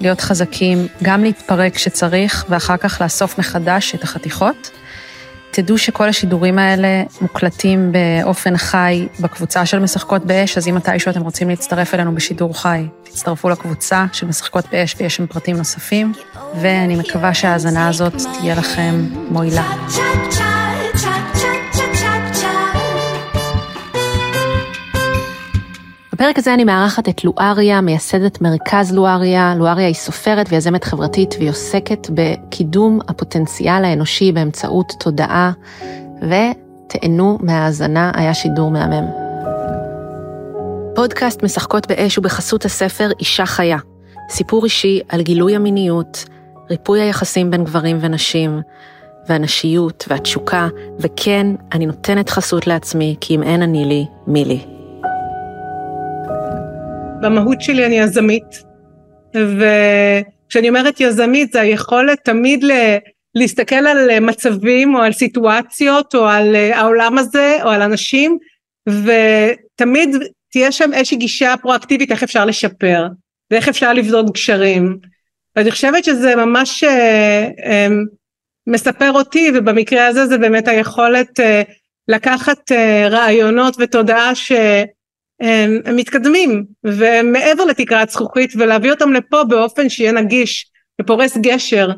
להיות חזקים, גם להתפרק כשצריך, ואחר כך לאסוף מחדש את החתיכות. תדעו שכל השידורים האלה מוקלטים באופן חי בקבוצה של משחקות באש, אז אם מתישהו אתם רוצים להצטרף אלינו בשידור חי, תצטרפו לקבוצה של משחקות באש ויש שם פרטים נוספים, ואני מקווה שההאזנה הזאת תהיה לכם מועילה. בפרק הזה אני מארחת את לואריה, מייסדת מרכז לואריה. לואריה היא סופרת ויזמת חברתית והיא עוסקת בקידום הפוטנציאל האנושי באמצעות תודעה, ותהנו מהאזנה, היה שידור מהמם. פודקאסט משחקות באש ובחסות הספר אישה חיה. סיפור אישי על גילוי המיניות, ריפוי היחסים בין גברים ונשים, והנשיות והתשוקה, וכן, אני נותנת חסות לעצמי, כי אם אין אני לי, מי לי. במהות שלי אני יזמית, וכשאני אומרת יזמית זה היכולת תמיד ל... להסתכל על מצבים או על סיטואציות או על העולם הזה או על אנשים ותמיד תהיה שם איזושהי גישה פרואקטיבית איך אפשר לשפר ואיך אפשר לבדוק גשרים ואני חושבת שזה ממש אה, אה, מספר אותי ובמקרה הזה זה באמת היכולת אה, לקחת אה, רעיונות ותודעה ש... הם, הם מתקדמים ומעבר לתקרת זכוכית ולהביא אותם לפה באופן שיהיה נגיש ופורס גשר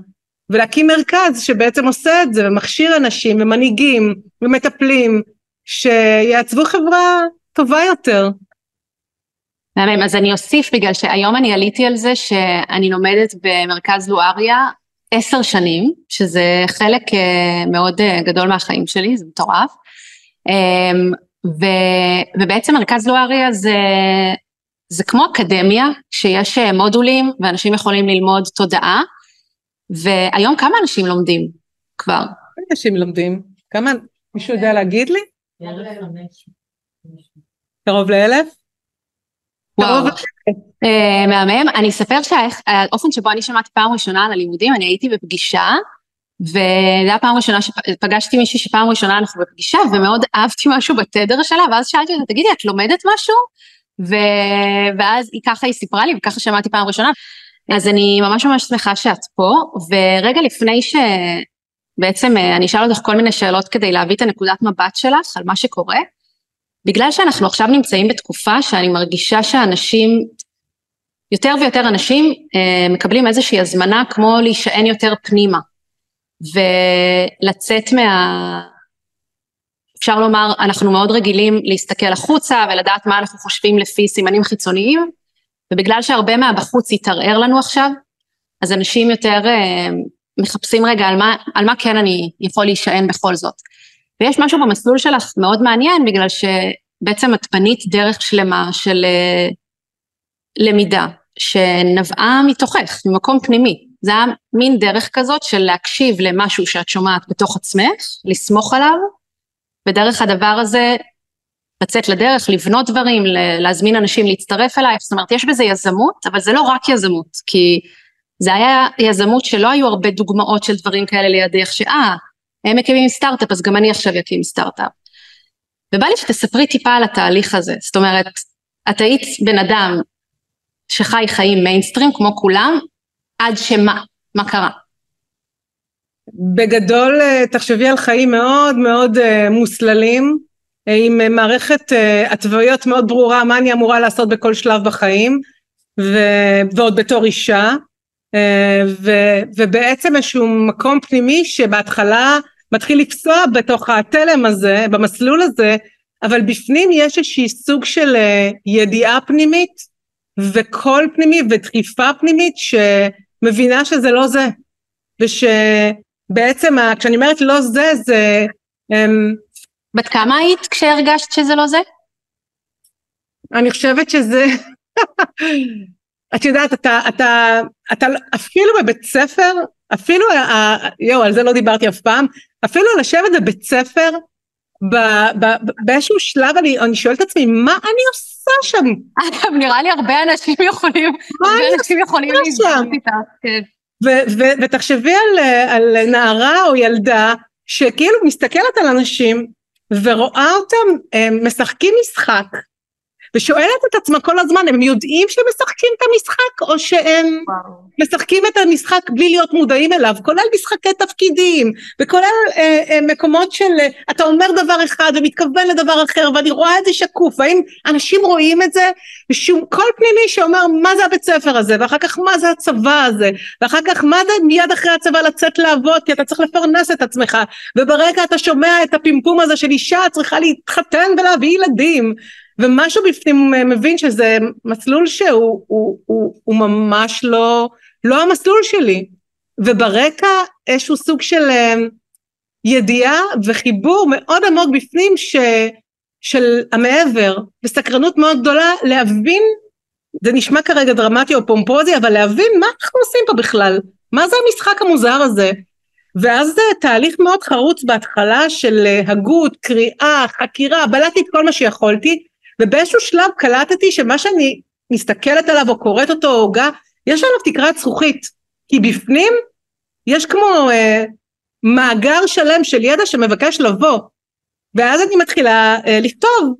ולהקים מרכז שבעצם עושה את זה ומכשיר אנשים ומנהיגים ומטפלים שיעצבו חברה טובה יותר. מהמם, אז אני אוסיף בגלל שהיום אני עליתי על זה שאני לומדת במרכז לואריה עשר שנים, שזה חלק אה, מאוד אה, גדול מהחיים שלי, זה מטורף. ו, ובעצם מרכז לואריה זה, זה כמו אקדמיה, שיש אה, מודולים ואנשים יכולים ללמוד תודעה, והיום כמה אנשים לומדים כבר? כמה אנשים לומדים? כמה, מישהו יודע להגיד לי? קרוב לאלף? וואו, uh, מהמם. אני אספר שהאופן שבו אני שמעתי פעם ראשונה על הלימודים, אני הייתי בפגישה וזו הייתה פעם ראשונה שפגשתי מישהי שפעם ראשונה אנחנו בפגישה ומאוד אהבתי משהו בתדר שלה ואז שאלתי אותה תגידי את לומדת משהו? ו... ואז היא ככה היא סיפרה לי וככה שמעתי פעם ראשונה. אז אני ממש ממש שמחה שאת פה ורגע לפני שבעצם אה, אני אשאל אותך כל מיני שאלות כדי להביא את הנקודת מבט שלך על מה שקורה. בגלל שאנחנו עכשיו נמצאים בתקופה שאני מרגישה שאנשים יותר ויותר אנשים אה, מקבלים איזושהי הזמנה כמו להישען יותר פנימה ולצאת מה... אפשר לומר, אנחנו מאוד רגילים להסתכל החוצה ולדעת מה אנחנו חושבים לפי סימנים חיצוניים, ובגלל שהרבה מהבחוץ יתערער לנו עכשיו, אז אנשים יותר uh, מחפשים רגע על מה, על מה כן אני יכול להישען בכל זאת. ויש משהו במסלול שלך מאוד מעניין, בגלל שבעצם את בנית דרך שלמה של uh, למידה, שנבעה מתוכך, ממקום פנימי. זה היה מין דרך כזאת של להקשיב למשהו שאת שומעת בתוך עצמך, לסמוך עליו, ודרך הדבר הזה לצאת לדרך, לבנות דברים, להזמין אנשים להצטרף אלייך, זאת אומרת יש בזה יזמות, אבל זה לא רק יזמות, כי זה היה יזמות שלא היו הרבה דוגמאות של דברים כאלה לידך, שאה, הם מקימים סטארט-אפ אז גם אני עכשיו אקים סטארט-אפ. ובא לי שתספרי טיפה על התהליך הזה, זאת אומרת, את היית בן אדם שחי חיים מיינסטרים כמו כולם, עד שמה? מה קרה? בגדול אה, תחשבי על חיים מאוד מאוד אה, מוסללים אה, עם מערכת התוויות מאוד ברורה מה אני אמורה לעשות בכל שלב בחיים ו... ועוד בתור אישה ו... ובעצם איזשהו מקום פנימי שבהתחלה מתחיל לפסוע בתוך התלם הזה, במסלול הזה, אבל בפנים יש איזשהי סוג של ידיעה פנימית וקול פנימי ודחיפה פנימית שמבינה שזה לא זה ושבעצם כשאני אומרת לא זה זה אמ, בת כמה היית כשהרגשת שזה לא זה? אני חושבת שזה את יודעת אתה אתה אתה אפילו בבית ספר אפילו יואו על זה לא דיברתי אף פעם אפילו לשבת בבית ספר ב, ב, באיזשהו שלב אני, אני שואלת את עצמי מה אני עושה שם? אגב נראה לי הרבה אנשים יכולים, הרבה אנשים יכולים להזדהות איתה. כן. ותחשבי על, על נערה או ילדה שכאילו מסתכלת על אנשים ורואה אותם משחקים משחק ושואלת את עצמה כל הזמן, הם יודעים שהם משחקים את המשחק או שהם וואו. משחקים את המשחק בלי להיות מודעים אליו, כולל משחקי תפקידים וכולל אה, אה, מקומות של אה, אתה אומר דבר אחד ומתכוון לדבר אחר ואני רואה את זה שקוף, והאם אנשים רואים את זה? ושום קול פנימי שאומר מה זה הבית ספר הזה? ואחר כך מה זה הצבא הזה? ואחר כך מה זה מיד אחרי הצבא לצאת לעבוד? כי אתה צריך לפרנס את עצמך. וברגע אתה שומע את הפימפום הזה של אישה צריכה להתחתן ולהביא ילדים ומשהו בפנים מבין שזה מסלול שהוא הוא, הוא, הוא ממש לא, לא המסלול שלי. וברקע איזשהו סוג של אה, ידיעה וחיבור מאוד עמוק בפנים ש, של המעבר וסקרנות מאוד גדולה להבין זה נשמע כרגע דרמטי או פומפוזי אבל להבין מה אנחנו עושים פה בכלל. מה זה המשחק המוזר הזה? ואז זה תהליך מאוד חרוץ בהתחלה של אה, הגות, קריאה, חקירה, בלעתי את כל מה שיכולתי ובאיזשהו שלב קלטתי שמה שאני מסתכלת עליו או קוראת אותו או הוגה, יש עליו תקרת זכוכית, כי בפנים יש כמו אה, מאגר שלם של ידע שמבקש לבוא, ואז אני מתחילה אה, לכתוב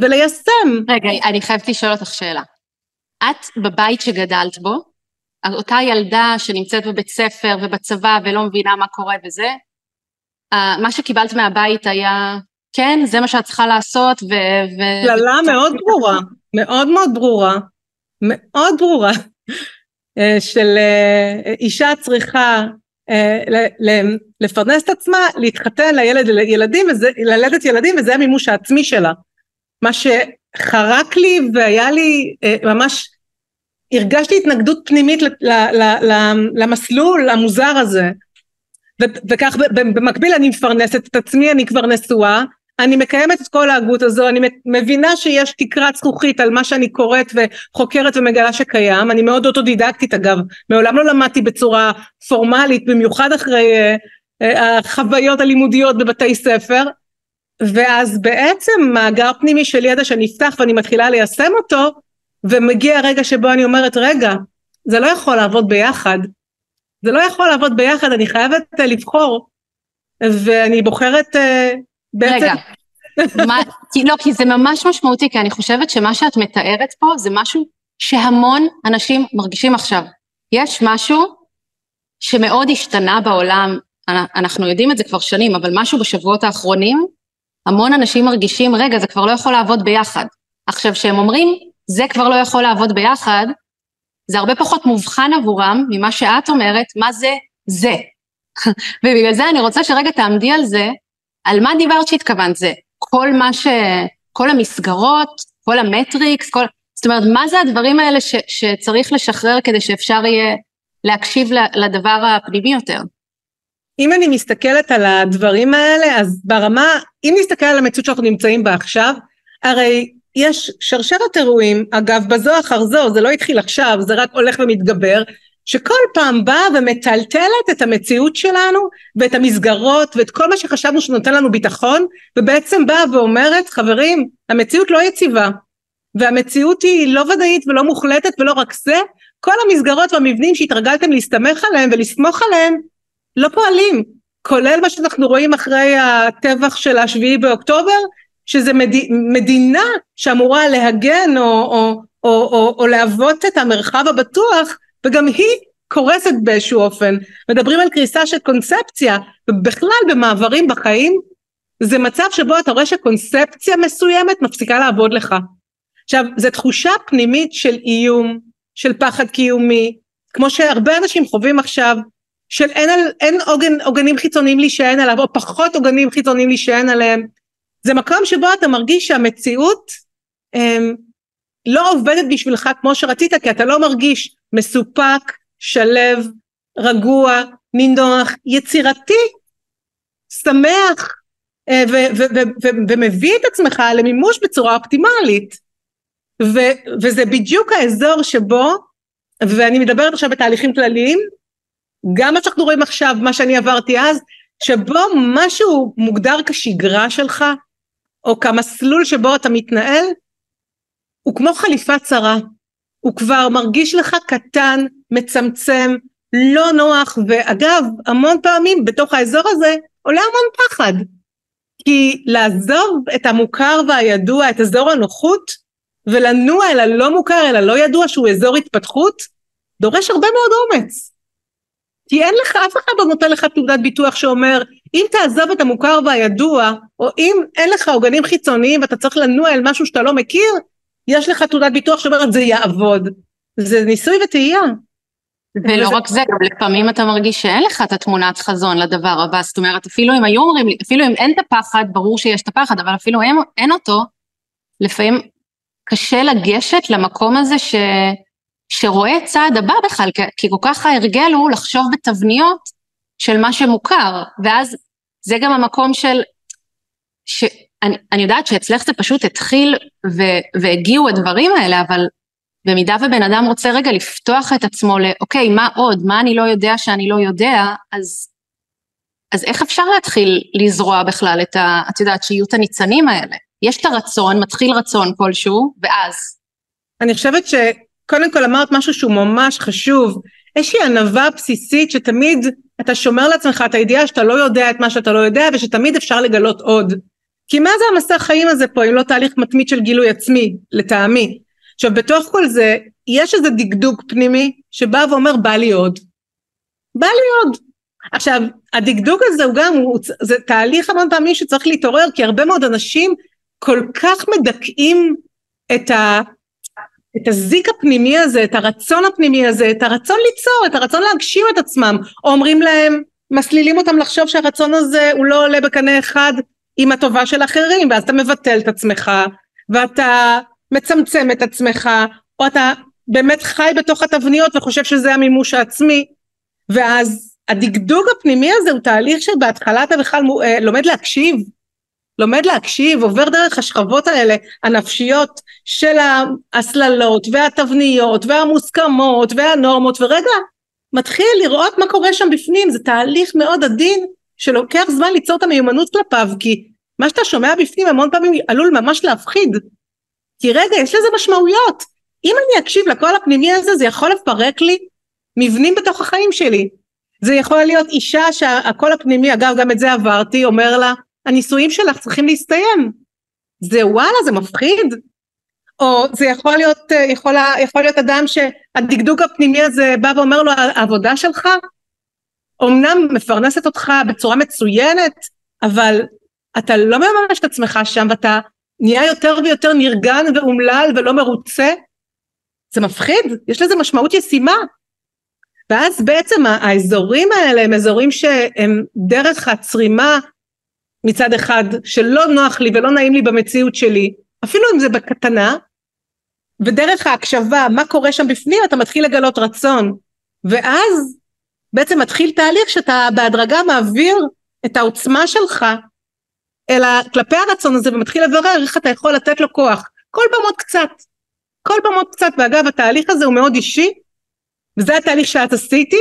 וליישם. רגע, אני חייבת לשאול אותך שאלה. את בבית שגדלת בו, אותה ילדה שנמצאת בבית ספר ובצבא ולא מבינה מה קורה וזה, מה שקיבלת מהבית היה כן, זה מה שאת צריכה לעשות ו... קללה ו... מאוד ברורה, מאוד מאוד ברורה, מאוד ברורה, אה, של אה, אישה צריכה אה, לפרנס את עצמה, להתחתן, לילד ילדים, וזה, ללדת ילדים, וזה המימוש העצמי שלה. מה שחרק לי והיה לי ממש, הרגשתי התנגדות פנימית למסלול המוזר הזה. וכך במקביל אני מפרנסת את עצמי, אני כבר נשואה, אני מקיימת את כל ההגות הזו, אני מבינה שיש תקרת זכוכית על מה שאני קוראת וחוקרת ומגלה שקיים, אני מאוד אוטודידקטית אגב, מעולם לא למדתי בצורה פורמלית, במיוחד אחרי uh, uh, החוויות הלימודיות בבתי ספר, ואז בעצם מאגר פנימי של ידע שנפתח ואני מתחילה ליישם אותו, ומגיע הרגע שבו אני אומרת רגע, זה לא יכול לעבוד ביחד, זה לא יכול לעבוד ביחד, אני חייבת uh, לבחור, ואני בוחרת uh, בעצם... רגע, מה, כי, לא, כי זה ממש משמעותי, כי אני חושבת שמה שאת מתארת פה זה משהו שהמון אנשים מרגישים עכשיו. יש משהו שמאוד השתנה בעולם, אנחנו יודעים את זה כבר שנים, אבל משהו בשבועות האחרונים, המון אנשים מרגישים, רגע, זה כבר לא יכול לעבוד ביחד. עכשיו, כשהם אומרים, זה כבר לא יכול לעבוד ביחד, זה הרבה פחות מובחן עבורם ממה שאת אומרת, מה זה זה. ובגלל זה אני רוצה שרגע תעמדי על זה, על מה דיברת שהתכוונת? זה כל מה ש... כל המסגרות, כל המטריקס, כל... זאת אומרת, מה זה הדברים האלה ש... שצריך לשחרר כדי שאפשר יהיה להקשיב לדבר הפנימי יותר? אם אני מסתכלת על הדברים האלה, אז ברמה, אם נסתכל על המציאות שאנחנו נמצאים בה עכשיו, הרי יש שרשרת אירועים, אגב בזו אחר זו, זה לא התחיל עכשיו, זה רק הולך ומתגבר, שכל פעם באה ומטלטלת את המציאות שלנו ואת המסגרות ואת כל מה שחשבנו שנותן לנו ביטחון ובעצם באה ואומרת חברים המציאות לא יציבה והמציאות היא לא ודאית ולא מוחלטת ולא רק זה כל המסגרות והמבנים שהתרגלתם להסתמך עליהם ולסמוך עליהם לא פועלים. כולל מה שאנחנו רואים אחרי הטבח של השביעי באוקטובר שזה מד... מדינה שאמורה להגן או, או, או, או, או להוות את המרחב הבטוח וגם היא קורסת באיזשהו אופן. מדברים על קריסה של קונספציה, ובכלל במעברים בחיים, זה מצב שבו אתה רואה שקונספציה מסוימת מפסיקה לעבוד לך. עכשיו, זו תחושה פנימית של איום, של פחד קיומי, כמו שהרבה אנשים חווים עכשיו, של אין, אין עוגן, עוגנים חיצוניים להישען עליו, או פחות עוגנים חיצוניים להישען עליהם. זה מקום שבו אתה מרגיש שהמציאות הם, לא עובדת בשבילך כמו שרצית, כי אתה לא מרגיש מסופק, שלב, רגוע, נינוח, יצירתי, שמח, אה, ומביא את עצמך למימוש בצורה אופטימלית. וזה בדיוק האזור שבו, ואני מדברת עכשיו בתהליכים כלליים, גם מה שאנחנו רואים עכשיו, מה שאני עברתי אז, שבו משהו מוגדר כשגרה שלך, או כמסלול שבו אתה מתנהל, הוא כמו חליפה צרה. הוא כבר מרגיש לך קטן, מצמצם, לא נוח, ואגב, המון פעמים בתוך האזור הזה עולה המון פחד. כי לעזוב את המוכר והידוע, את אזור הנוחות, ולנוע אל הלא מוכר, אל הלא ידוע, שהוא אזור התפתחות, דורש הרבה מאוד אומץ. כי אין לך, אף אחד לא נותן לך תעודת ביטוח שאומר, אם תעזוב את המוכר והידוע, או אם אין לך עוגנים חיצוניים ואתה צריך לנוע אל משהו שאתה לא מכיר, יש לך תעודת ביטוח שאומרת זה יעבוד. זה ניסוי וטעייה. ולא רק זה, גם לפעמים אתה מרגיש שאין לך את התמונת חזון לדבר הבא, זאת אומרת אפילו אם היו אומרים לי, אפילו אם אין את הפחד, ברור שיש את הפחד, אבל אפילו אין, אין אותו, לפעמים קשה לגשת למקום הזה ש, שרואה צעד הבא בכלל, כי כל כך ההרגל הוא לחשוב בתבניות של מה שמוכר, ואז זה גם המקום של, שאני אני יודעת שאצלך זה פשוט התחיל ו, והגיעו הדברים האלה, אבל במידה ובן אדם רוצה רגע לפתוח את עצמו לאוקיי, מה עוד, מה אני לא יודע שאני לא יודע, אז, אז איך אפשר להתחיל לזרוע בכלל את ה... את יודעת, שיהיו את הניצנים האלה? יש את הרצון, מתחיל רצון כלשהו, ואז? אני חושבת שקודם כל אמרת משהו שהוא ממש חשוב, איזושהי ענווה בסיסית שתמיד אתה שומר לעצמך את הידיעה שאתה לא יודע את מה שאתה לא יודע ושתמיד אפשר לגלות עוד. כי מה זה המסע חיים הזה פה אם לא תהליך מתמיד של גילוי עצמי, לטעמי. עכשיו בתוך כל זה יש איזה דקדוק פנימי שבא ואומר בא לי עוד. בא לי עוד. עכשיו הדקדוק הזה הוא גם, הוא, זה תהליך המון פעמים שצריך להתעורר כי הרבה מאוד אנשים כל כך מדכאים את, ה, את הזיק הפנימי הזה, את הרצון הפנימי הזה, את הרצון ליצור, את הרצון להגשים את עצמם, או אומרים להם, מסלילים אותם לחשוב שהרצון הזה הוא לא עולה בקנה אחד עם הטובה של אחרים, ואז אתה מבטל את עצמך, ואתה מצמצם את עצמך, או אתה באמת חי בתוך התבניות וחושב שזה המימוש העצמי, ואז הדקדוק הפנימי הזה הוא תהליך שבהתחלה אתה בכלל אה, לומד להקשיב, לומד להקשיב, עובר דרך השכבות האלה הנפשיות של ההסללות והתבניות והמוסכמות והנורמות, ורגע, מתחיל לראות מה קורה שם בפנים, זה תהליך מאוד עדין שלוקח זמן ליצור את המיומנות כלפיו, כי מה שאתה שומע בפנים המון פעמים עלול ממש להפחיד, כי רגע, יש לזה משמעויות. אם אני אקשיב לקול הפנימי הזה, זה יכול לפרק לי מבנים בתוך החיים שלי. זה יכול להיות אישה שהקול הפנימי, אגב, גם את זה עברתי, אומר לה, הנישואים שלך צריכים להסתיים. זה וואלה, זה מפחיד. או זה יכול להיות, יכול, יכול להיות אדם שהדקדוק הפנימי הזה בא ואומר לו, העבודה שלך אמנם מפרנסת אותך בצורה מצוינת, אבל אתה לא מממש את עצמך שם ואתה נהיה יותר ויותר נרגן ואומלל ולא מרוצה, זה מפחיד, יש לזה משמעות ישימה. ואז בעצם האזורים האלה הם אזורים שהם דרך הצרימה מצד אחד שלא נוח לי ולא נעים לי במציאות שלי, אפילו אם זה בקטנה, ודרך ההקשבה מה קורה שם בפנים אתה מתחיל לגלות רצון, ואז בעצם מתחיל תהליך שאתה בהדרגה מעביר את העוצמה שלך אלא כלפי הרצון הזה ומתחיל לברר איך אתה יכול לתת לו כוח. כל פעם עוד קצת. כל פעם עוד קצת. ואגב התהליך הזה הוא מאוד אישי. וזה התהליך שאת עשיתי.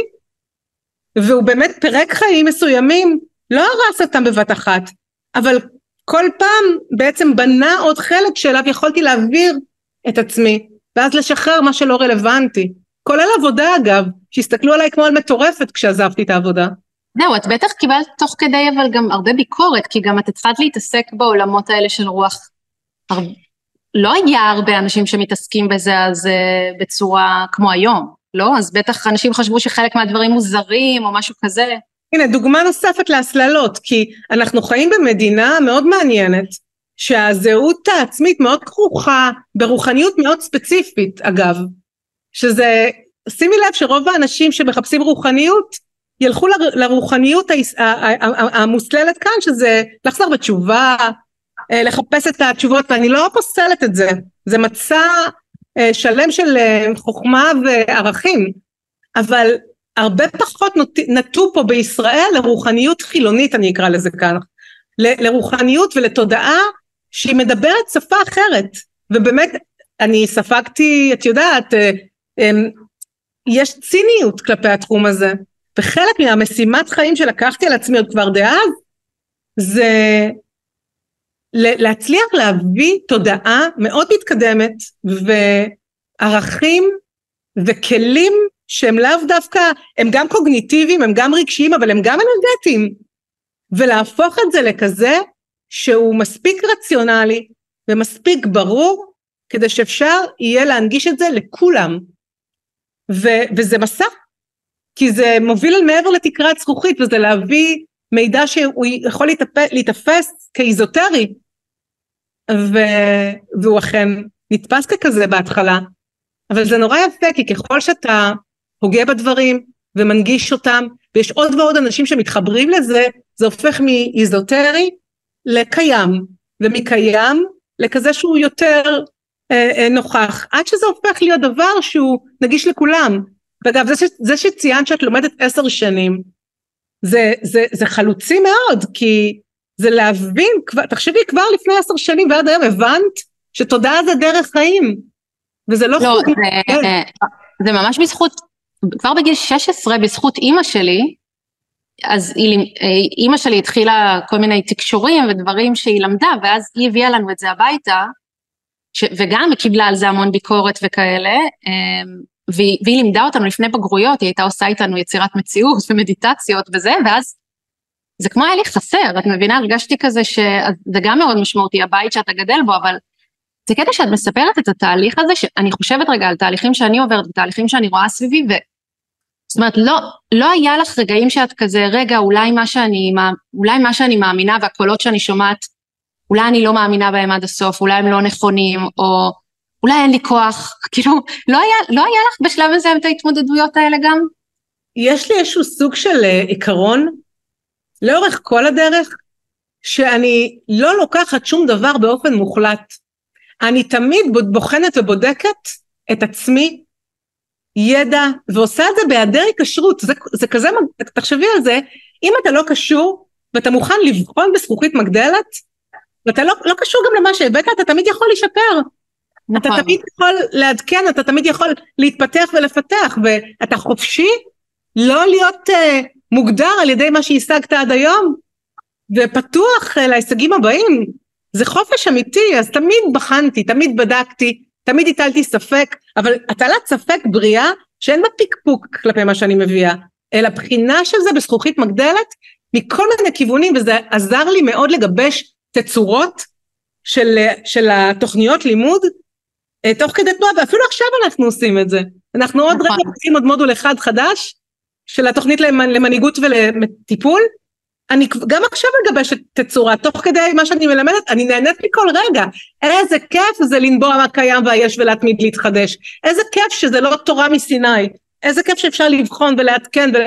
והוא באמת פירק חיים מסוימים. לא הרס אותם בבת אחת. אבל כל פעם בעצם בנה עוד חלק שאליו יכולתי להעביר את עצמי. ואז לשחרר מה שלא רלוונטי כולל עבודה אגב שהסתכלו עליי כמו על מטורפת כשעזבתי את העבודה זהו, את בטח קיבלת תוך כדי אבל גם הרבה ביקורת, כי גם את התחלת להתעסק בעולמות האלה של רוח. הר... לא היה הרבה אנשים שמתעסקים בזה אז uh, בצורה כמו היום, לא? אז בטח אנשים חשבו שחלק מהדברים מוזרים או משהו כזה. הנה, דוגמה נוספת להסללות, כי אנחנו חיים במדינה מאוד מעניינת, שהזהות העצמית מאוד כרוכה ברוחניות מאוד ספציפית, אגב, שזה, שימי לב שרוב האנשים שמחפשים רוחניות, ילכו לרוחניות המוסללת כאן שזה לחזור בתשובה, אה, לחפש את התשובות ואני לא פוסלת את זה, זה מצע אה, שלם של אה, חוכמה וערכים, אבל הרבה פחות נטו פה בישראל לרוחניות חילונית אני אקרא לזה כאן, לרוחניות ולתודעה שהיא מדברת שפה אחרת. ובאמת אני ספגתי את יודעת יש ציניות כלפי התחום הזה וחלק מהמשימת חיים שלקחתי על עצמי עוד כבר דאז זה להצליח להביא תודעה מאוד מתקדמת וערכים וכלים שהם לאו דווקא, הם גם קוגניטיביים, הם גם רגשיים, אבל הם גם אנרגטיים. ולהפוך את זה לכזה שהוא מספיק רציונלי ומספיק ברור כדי שאפשר יהיה להנגיש את זה לכולם. ו- וזה מסע, כי זה מוביל אל מעבר לתקרת זכוכית וזה להביא מידע שהוא יכול להיתפס כאיזוטרי. ו- והוא אכן נתפס ככזה בהתחלה. אבל זה נורא יפה כי ככל שאתה הוגה בדברים ומנגיש אותם ויש עוד ועוד אנשים שמתחברים לזה זה הופך מאיזוטרי לקיים. ומקיים לכזה שהוא יותר נוכח. עד שזה הופך להיות דבר שהוא נגיש לכולם. ואגב זה, ש, זה שציינת שאת לומדת עשר שנים זה, זה, זה חלוצי מאוד כי זה להבין כבר תחשבי כבר לפני עשר שנים ועד היום הבנת שתודעה זה דרך חיים וזה לא, לא חוג... זה, זה ממש בזכות כבר בגיל 16 בזכות אימא שלי אז היא, אימא שלי התחילה כל מיני תקשורים ודברים שהיא למדה ואז היא הביאה לנו את זה הביתה ש, וגם היא קיבלה על זה המון ביקורת וכאלה אמ, והיא, והיא לימדה אותנו לפני בגרויות היא הייתה עושה איתנו יצירת מציאות ומדיטציות וזה ואז זה כמו היה לי חסר את מבינה? הרגשתי כזה שזה גם מאוד משמעותי הבית שאתה גדל בו אבל זה קטע שאת מספרת את התהליך הזה שאני חושבת רגע על תהליכים שאני עוברת ותהליכים שאני רואה סביבי זאת אומרת, לא, לא היה לך רגעים שאת כזה, רגע, אולי מה שאני, אולי מה שאני מאמינה והקולות שאני שומעת, אולי אני לא מאמינה בהם עד הסוף, אולי הם לא נכונים, או אולי אין לי כוח, כאילו, לא היה, לא היה לך בשלב הזה את ההתמודדויות האלה גם? יש לי איזשהו סוג של אה, עיקרון, לאורך כל הדרך, שאני לא לוקחת שום דבר באופן מוחלט. אני תמיד בוחנת ובודקת את עצמי ידע ועושה את זה בהיעדר היקשרות זה, זה כזה תחשבי על זה אם אתה לא קשור ואתה מוכן לבחון בזכוכית מגדלת ואתה לא, לא קשור גם למה שהבאת אתה תמיד יכול לשפר נכון. אתה תמיד יכול לעדכן אתה תמיד יכול להתפתח ולפתח ואתה חופשי לא להיות uh, מוגדר על ידי מה שהשגת עד היום ופתוח uh, להישגים הבאים זה חופש אמיתי אז תמיד בחנתי תמיד בדקתי תמיד הטלתי ספק, אבל הטלת ספק בריאה שאין בה פיקפוק כלפי מה שאני מביאה, אלא בחינה של זה בזכוכית מגדלת מכל מיני כיוונים וזה עזר לי מאוד לגבש תצורות של, של התוכניות לימוד אה, תוך כדי תנועה ואפילו עכשיו אנחנו עושים את זה. אנחנו עוד נכון. רגע עושים עוד מודול אחד חדש של התוכנית למנהיגות ולטיפול אני גם עכשיו מגבשת תצורה, תוך כדי מה שאני מלמדת, אני נהנית מכל רגע. איזה כיף זה לנבוע מה קיים והיש ולהתמיד להתחדש. איזה כיף שזה לא תורה מסיני. איזה כיף שאפשר לבחון ולעדכן. ו...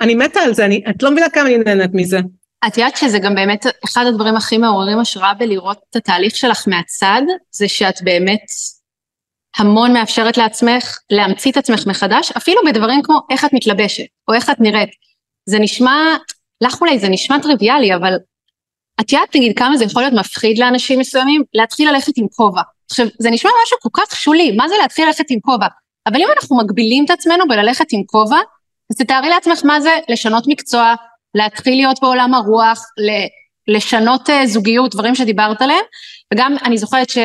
אני מתה על זה, אני, את לא מבינה כמה אני נהנית מזה. את יודעת שזה גם באמת אחד הדברים הכי מעוררים השראה בלראות את התהליך שלך מהצד, זה שאת באמת המון מאפשרת לעצמך להמציא את עצמך מחדש, אפילו בדברים כמו איך את מתלבשת, או איך את נראית. זה נשמע, לך אולי זה נשמע טריוויאלי, אבל את יודעת נגיד כמה זה יכול להיות מפחיד לאנשים מסוימים? להתחיל ללכת עם כובע. עכשיו, זה נשמע משהו כל כך שולי, מה זה להתחיל ללכת עם כובע? אבל אם אנחנו מגבילים את עצמנו בללכת עם כובע, אז תתארי לעצמך מה זה לשנות מקצוע, להתחיל להיות בעולם הרוח, לשנות uh, זוגיות, דברים שדיברת עליהם, וגם אני זוכרת ש...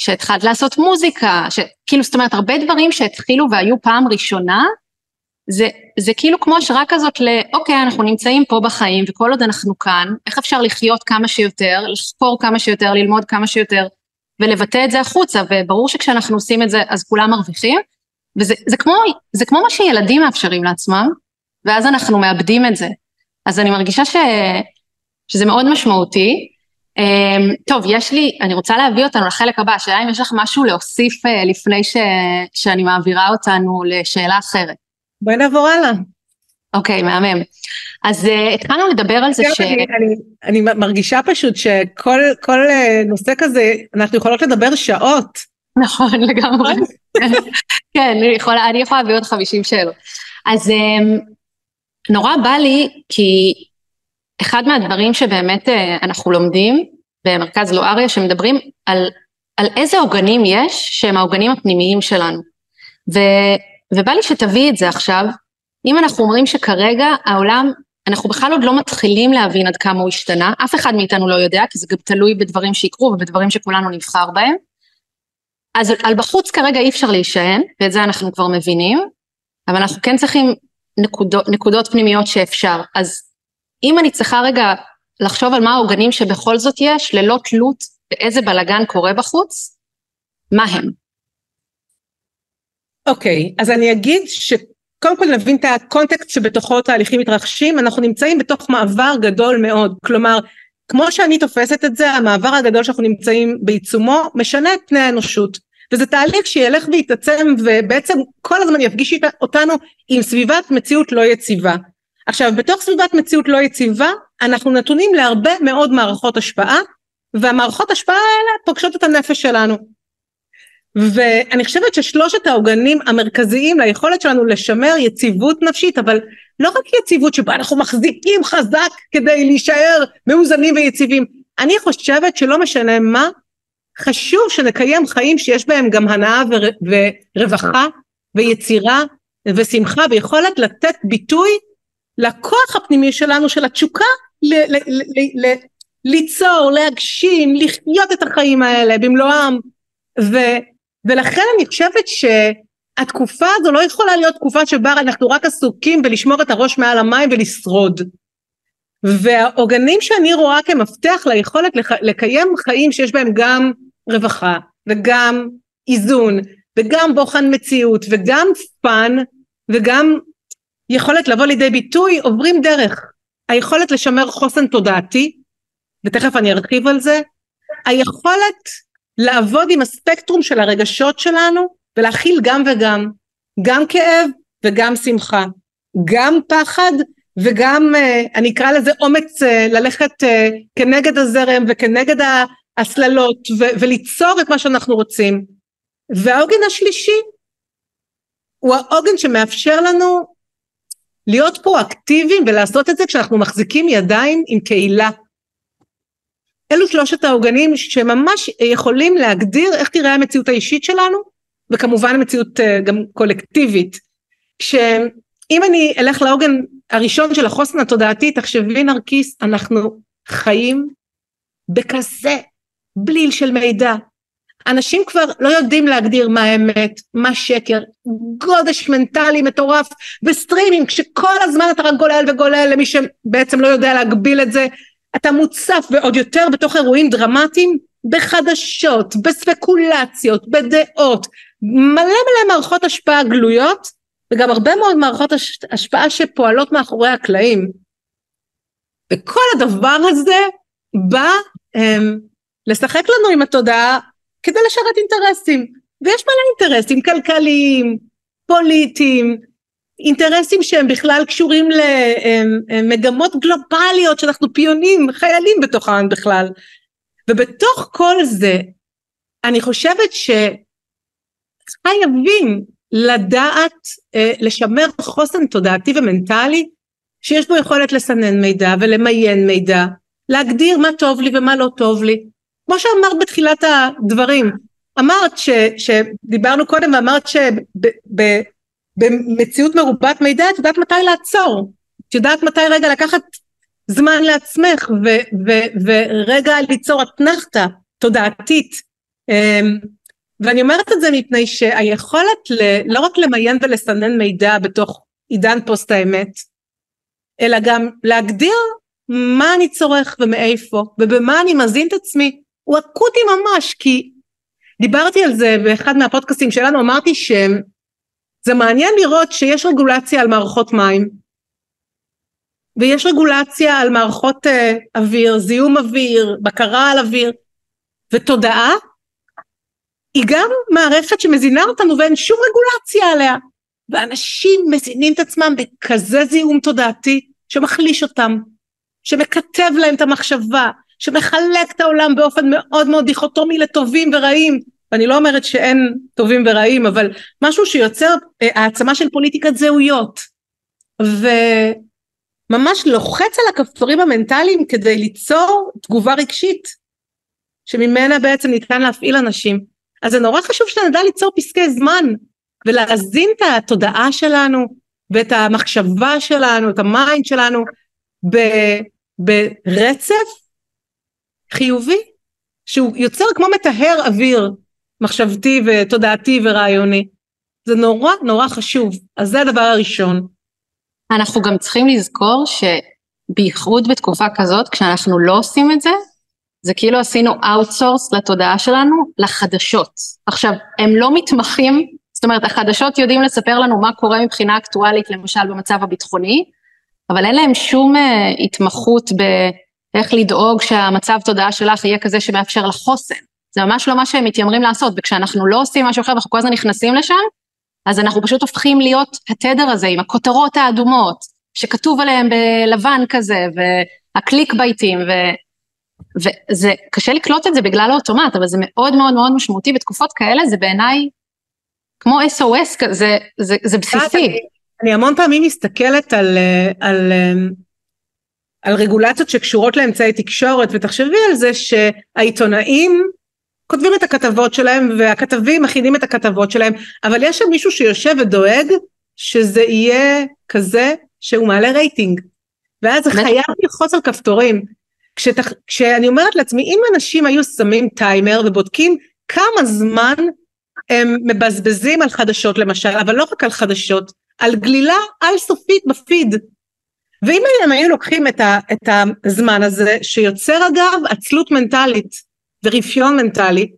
שהתחלת לעשות מוזיקה, שכאילו זאת אומרת הרבה דברים שהתחילו והיו פעם ראשונה, זה, זה כאילו כמו השראה כזאת לאוקיי אנחנו נמצאים פה בחיים וכל עוד אנחנו כאן איך אפשר לחיות כמה שיותר לחקור כמה שיותר ללמוד כמה שיותר ולבטא את זה החוצה? וברור שכשאנחנו עושים את זה אז כולם מרוויחים. וזה זה כמו, זה כמו מה שילדים מאפשרים לעצמם ואז אנחנו מאבדים את זה אז אני מרגישה ש, שזה מאוד משמעותי Um, טוב, יש לי, אני רוצה להביא אותנו לחלק הבא, השאלה אם יש לך משהו להוסיף uh, לפני ש, שאני מעבירה אותנו לשאלה אחרת. בואי נעבור הלאה. אוקיי, מהמם. אז uh, התחלנו לדבר על זה ש... אני, אני, אני מרגישה פשוט שכל כל, uh, נושא כזה, אנחנו יכולות לדבר שעות. נכון, לגמרי. כן, אני יכולה, אני יכולה להביא עוד 50 שאלות. אז um, נורא בא לי, כי אחד מהדברים שבאמת uh, אנחנו לומדים במרכז לואריה, שמדברים על, על איזה עוגנים יש שהם העוגנים הפנימיים שלנו. ו, ובא לי שתביאי את זה עכשיו, אם אנחנו אומרים שכרגע העולם, אנחנו בכלל עוד לא מתחילים להבין עד כמה הוא השתנה, אף אחד מאיתנו לא יודע, כי זה גם תלוי בדברים שיקרו ובדברים שכולנו נבחר בהם. אז על בחוץ כרגע אי אפשר להישען, ואת זה אנחנו כבר מבינים, אבל אנחנו כן צריכים נקודות, נקודות פנימיות שאפשר. אז אם אני צריכה רגע לחשוב על מה העוגנים שבכל זאת יש, ללא תלות באיזה בלאגן קורה בחוץ, מה הם? אוקיי, okay, אז אני אגיד ש... קודם כל נבין את הקונטקסט שבתוכו תהליכים מתרחשים, אנחנו נמצאים בתוך מעבר גדול מאוד, כלומר כמו שאני תופסת את זה, המעבר הגדול שאנחנו נמצאים בעיצומו משנה את פני האנושות, וזה תהליך שילך ויתעצם ובעצם כל הזמן יפגיש אותנו עם סביבת מציאות לא יציבה. עכשיו בתוך סביבת מציאות לא יציבה אנחנו נתונים להרבה מאוד מערכות השפעה והמערכות השפעה האלה פוגשות את הנפש שלנו ואני חושבת ששלושת העוגנים המרכזיים ליכולת שלנו לשמר יציבות נפשית, אבל לא רק יציבות שבה אנחנו מחזיקים חזק כדי להישאר מאוזנים ויציבים, אני חושבת שלא משנה מה, חשוב שנקיים חיים שיש בהם גם הנאה ור... ורווחה ויצירה ושמחה ויכולת לתת ביטוי לכוח הפנימי שלנו של התשוקה ל- ל- ל- ל- ליצור, להגשים, לחיות את החיים האלה במלואם ו... ולכן אני חושבת שהתקופה הזו לא יכולה להיות תקופה שבה אנחנו רק עסוקים בלשמור את הראש מעל המים ולשרוד. והעוגנים שאני רואה כמפתח ליכולת לח... לקיים חיים שיש בהם גם רווחה וגם איזון וגם בוחן מציאות וגם fun וגם יכולת לבוא לידי ביטוי עוברים דרך. היכולת לשמר חוסן תודעתי ותכף אני ארחיב על זה היכולת לעבוד עם הספקטרום של הרגשות שלנו ולהכיל גם וגם, גם כאב וגם שמחה, גם פחד וגם אה, אני אקרא לזה אומץ אה, ללכת אה, כנגד הזרם וכנגד הסללות וליצור את מה שאנחנו רוצים. והעוגן השלישי הוא העוגן שמאפשר לנו להיות פרואקטיביים ולעשות את זה כשאנחנו מחזיקים ידיים עם קהילה אלו שלושת העוגנים שממש יכולים להגדיר איך תראה המציאות האישית שלנו וכמובן המציאות אה, גם קולקטיבית. שאם אני אלך לעוגן הראשון של החוסן התודעתי תחשבי נרקיס אנחנו חיים בכזה בליל של מידע. אנשים כבר לא יודעים להגדיר מה האמת, מה שקר, גודש מנטלי מטורף וסטרימינג כשכל הזמן אתה רק גולל וגולל למי שבעצם לא יודע להגביל את זה. אתה מוצף ועוד יותר בתוך אירועים דרמטיים בחדשות, בספקולציות, בדעות, מלא מלא מערכות השפעה גלויות וגם הרבה מאוד מערכות השפעה שפועלות מאחורי הקלעים. וכל הדבר הזה בא הם, לשחק לנו עם התודעה כדי לשרת אינטרסים ויש מלא אינטרסים כלכליים, פוליטיים, אינטרסים שהם בכלל קשורים למגמות גלובליות שאנחנו פיונים, חיילים בתוכן בכלל. ובתוך כל זה אני חושבת שחייבים לדעת אה, לשמר חוסן תודעתי ומנטלי שיש בו יכולת לסנן מידע ולמיין מידע, להגדיר מה טוב לי ומה לא טוב לי. כמו שאמרת בתחילת הדברים, אמרת ש, שדיברנו קודם ואמרת שב, במציאות מרובת מידע את יודעת מתי לעצור, את יודעת מתי רגע לקחת זמן לעצמך ו- ו- ורגע ליצור אתנחתא תודעתית? אמ, ואני אומרת את זה מפני שהיכולת ל- לא רק למיין ולסנן מידע בתוך עידן פוסט האמת אלא גם להגדיר מה אני צורך ומאיפה ובמה אני מזין את עצמי הוא אקוטי ממש כי דיברתי על זה באחד מהפודקאסטים שלנו אמרתי שהם זה מעניין לראות שיש רגולציה על מערכות מים ויש רגולציה על מערכות uh, אוויר, זיהום אוויר, בקרה על אוויר ותודעה היא גם מערכת שמזינה אותנו ואין שום רגולציה עליה. ואנשים מזינים את עצמם בכזה זיהום תודעתי שמחליש אותם, שמקטב להם את המחשבה, שמחלק את העולם באופן מאוד מאוד דיכוטומי לטובים ורעים, ואני לא אומרת שאין טובים ורעים, אבל משהו שיוצר אה, העצמה של פוליטיקת זהויות, וממש לוחץ על הכפתורים המנטליים כדי ליצור תגובה רגשית, שממנה בעצם ניתן להפעיל אנשים. אז זה נורא חשוב שנדע ליצור פסקי זמן, ולהזין את התודעה שלנו, ואת המחשבה שלנו, את ה mind שלנו, ברצף חיובי, שהוא יוצר כמו מטהר אוויר מחשבתי ותודעתי ורעיוני. זה נורא נורא חשוב, אז זה הדבר הראשון. אנחנו גם צריכים לזכור שבייחוד בתקופה כזאת, כשאנחנו לא עושים את זה, זה כאילו עשינו outsource לתודעה שלנו לחדשות. עכשיו, הם לא מתמחים, זאת אומרת, החדשות יודעים לספר לנו מה קורה מבחינה אקטואלית, למשל במצב הביטחוני, אבל אין להם שום אה, התמחות באיך לדאוג שהמצב תודעה שלך יהיה כזה שמאפשר לך חוסן. זה ממש לא מה שהם מתיימרים לעשות, וכשאנחנו לא עושים משהו אחר ואנחנו כל הזמן נכנסים לשם, אז אנחנו פשוט הופכים להיות התדר הזה עם הכותרות האדומות, שכתוב עליהם בלבן כזה, והקליק בייטים, ו... וזה קשה לקלוט את זה בגלל האוטומט, אבל זה מאוד מאוד מאוד משמעותי בתקופות כאלה, זה בעיניי כמו SOS כזה, זה, זה בסיסי. אני, המון פעמים מסתכלת על, על, על רגולציות שקשורות לאמצעי תקשורת, ותחשבי על זה שהעיתונאים כותבים את הכתבות שלהם והכתבים מכינים את הכתבות שלהם, אבל יש שם מישהו שיושב ודואג שזה יהיה כזה שהוא מעלה רייטינג. ואז זה חייב ללחוץ על כפתורים. כשתח... כשאני אומרת לעצמי, אם אנשים היו שמים טיימר ובודקים כמה זמן הם מבזבזים על חדשות למשל, אבל לא רק על חדשות, על גלילה אל סופית בפיד. ואם הם היו לוקחים את, ה, את הזמן הזה, שיוצר אגב עצלות מנטלית ורפיון מנטלי,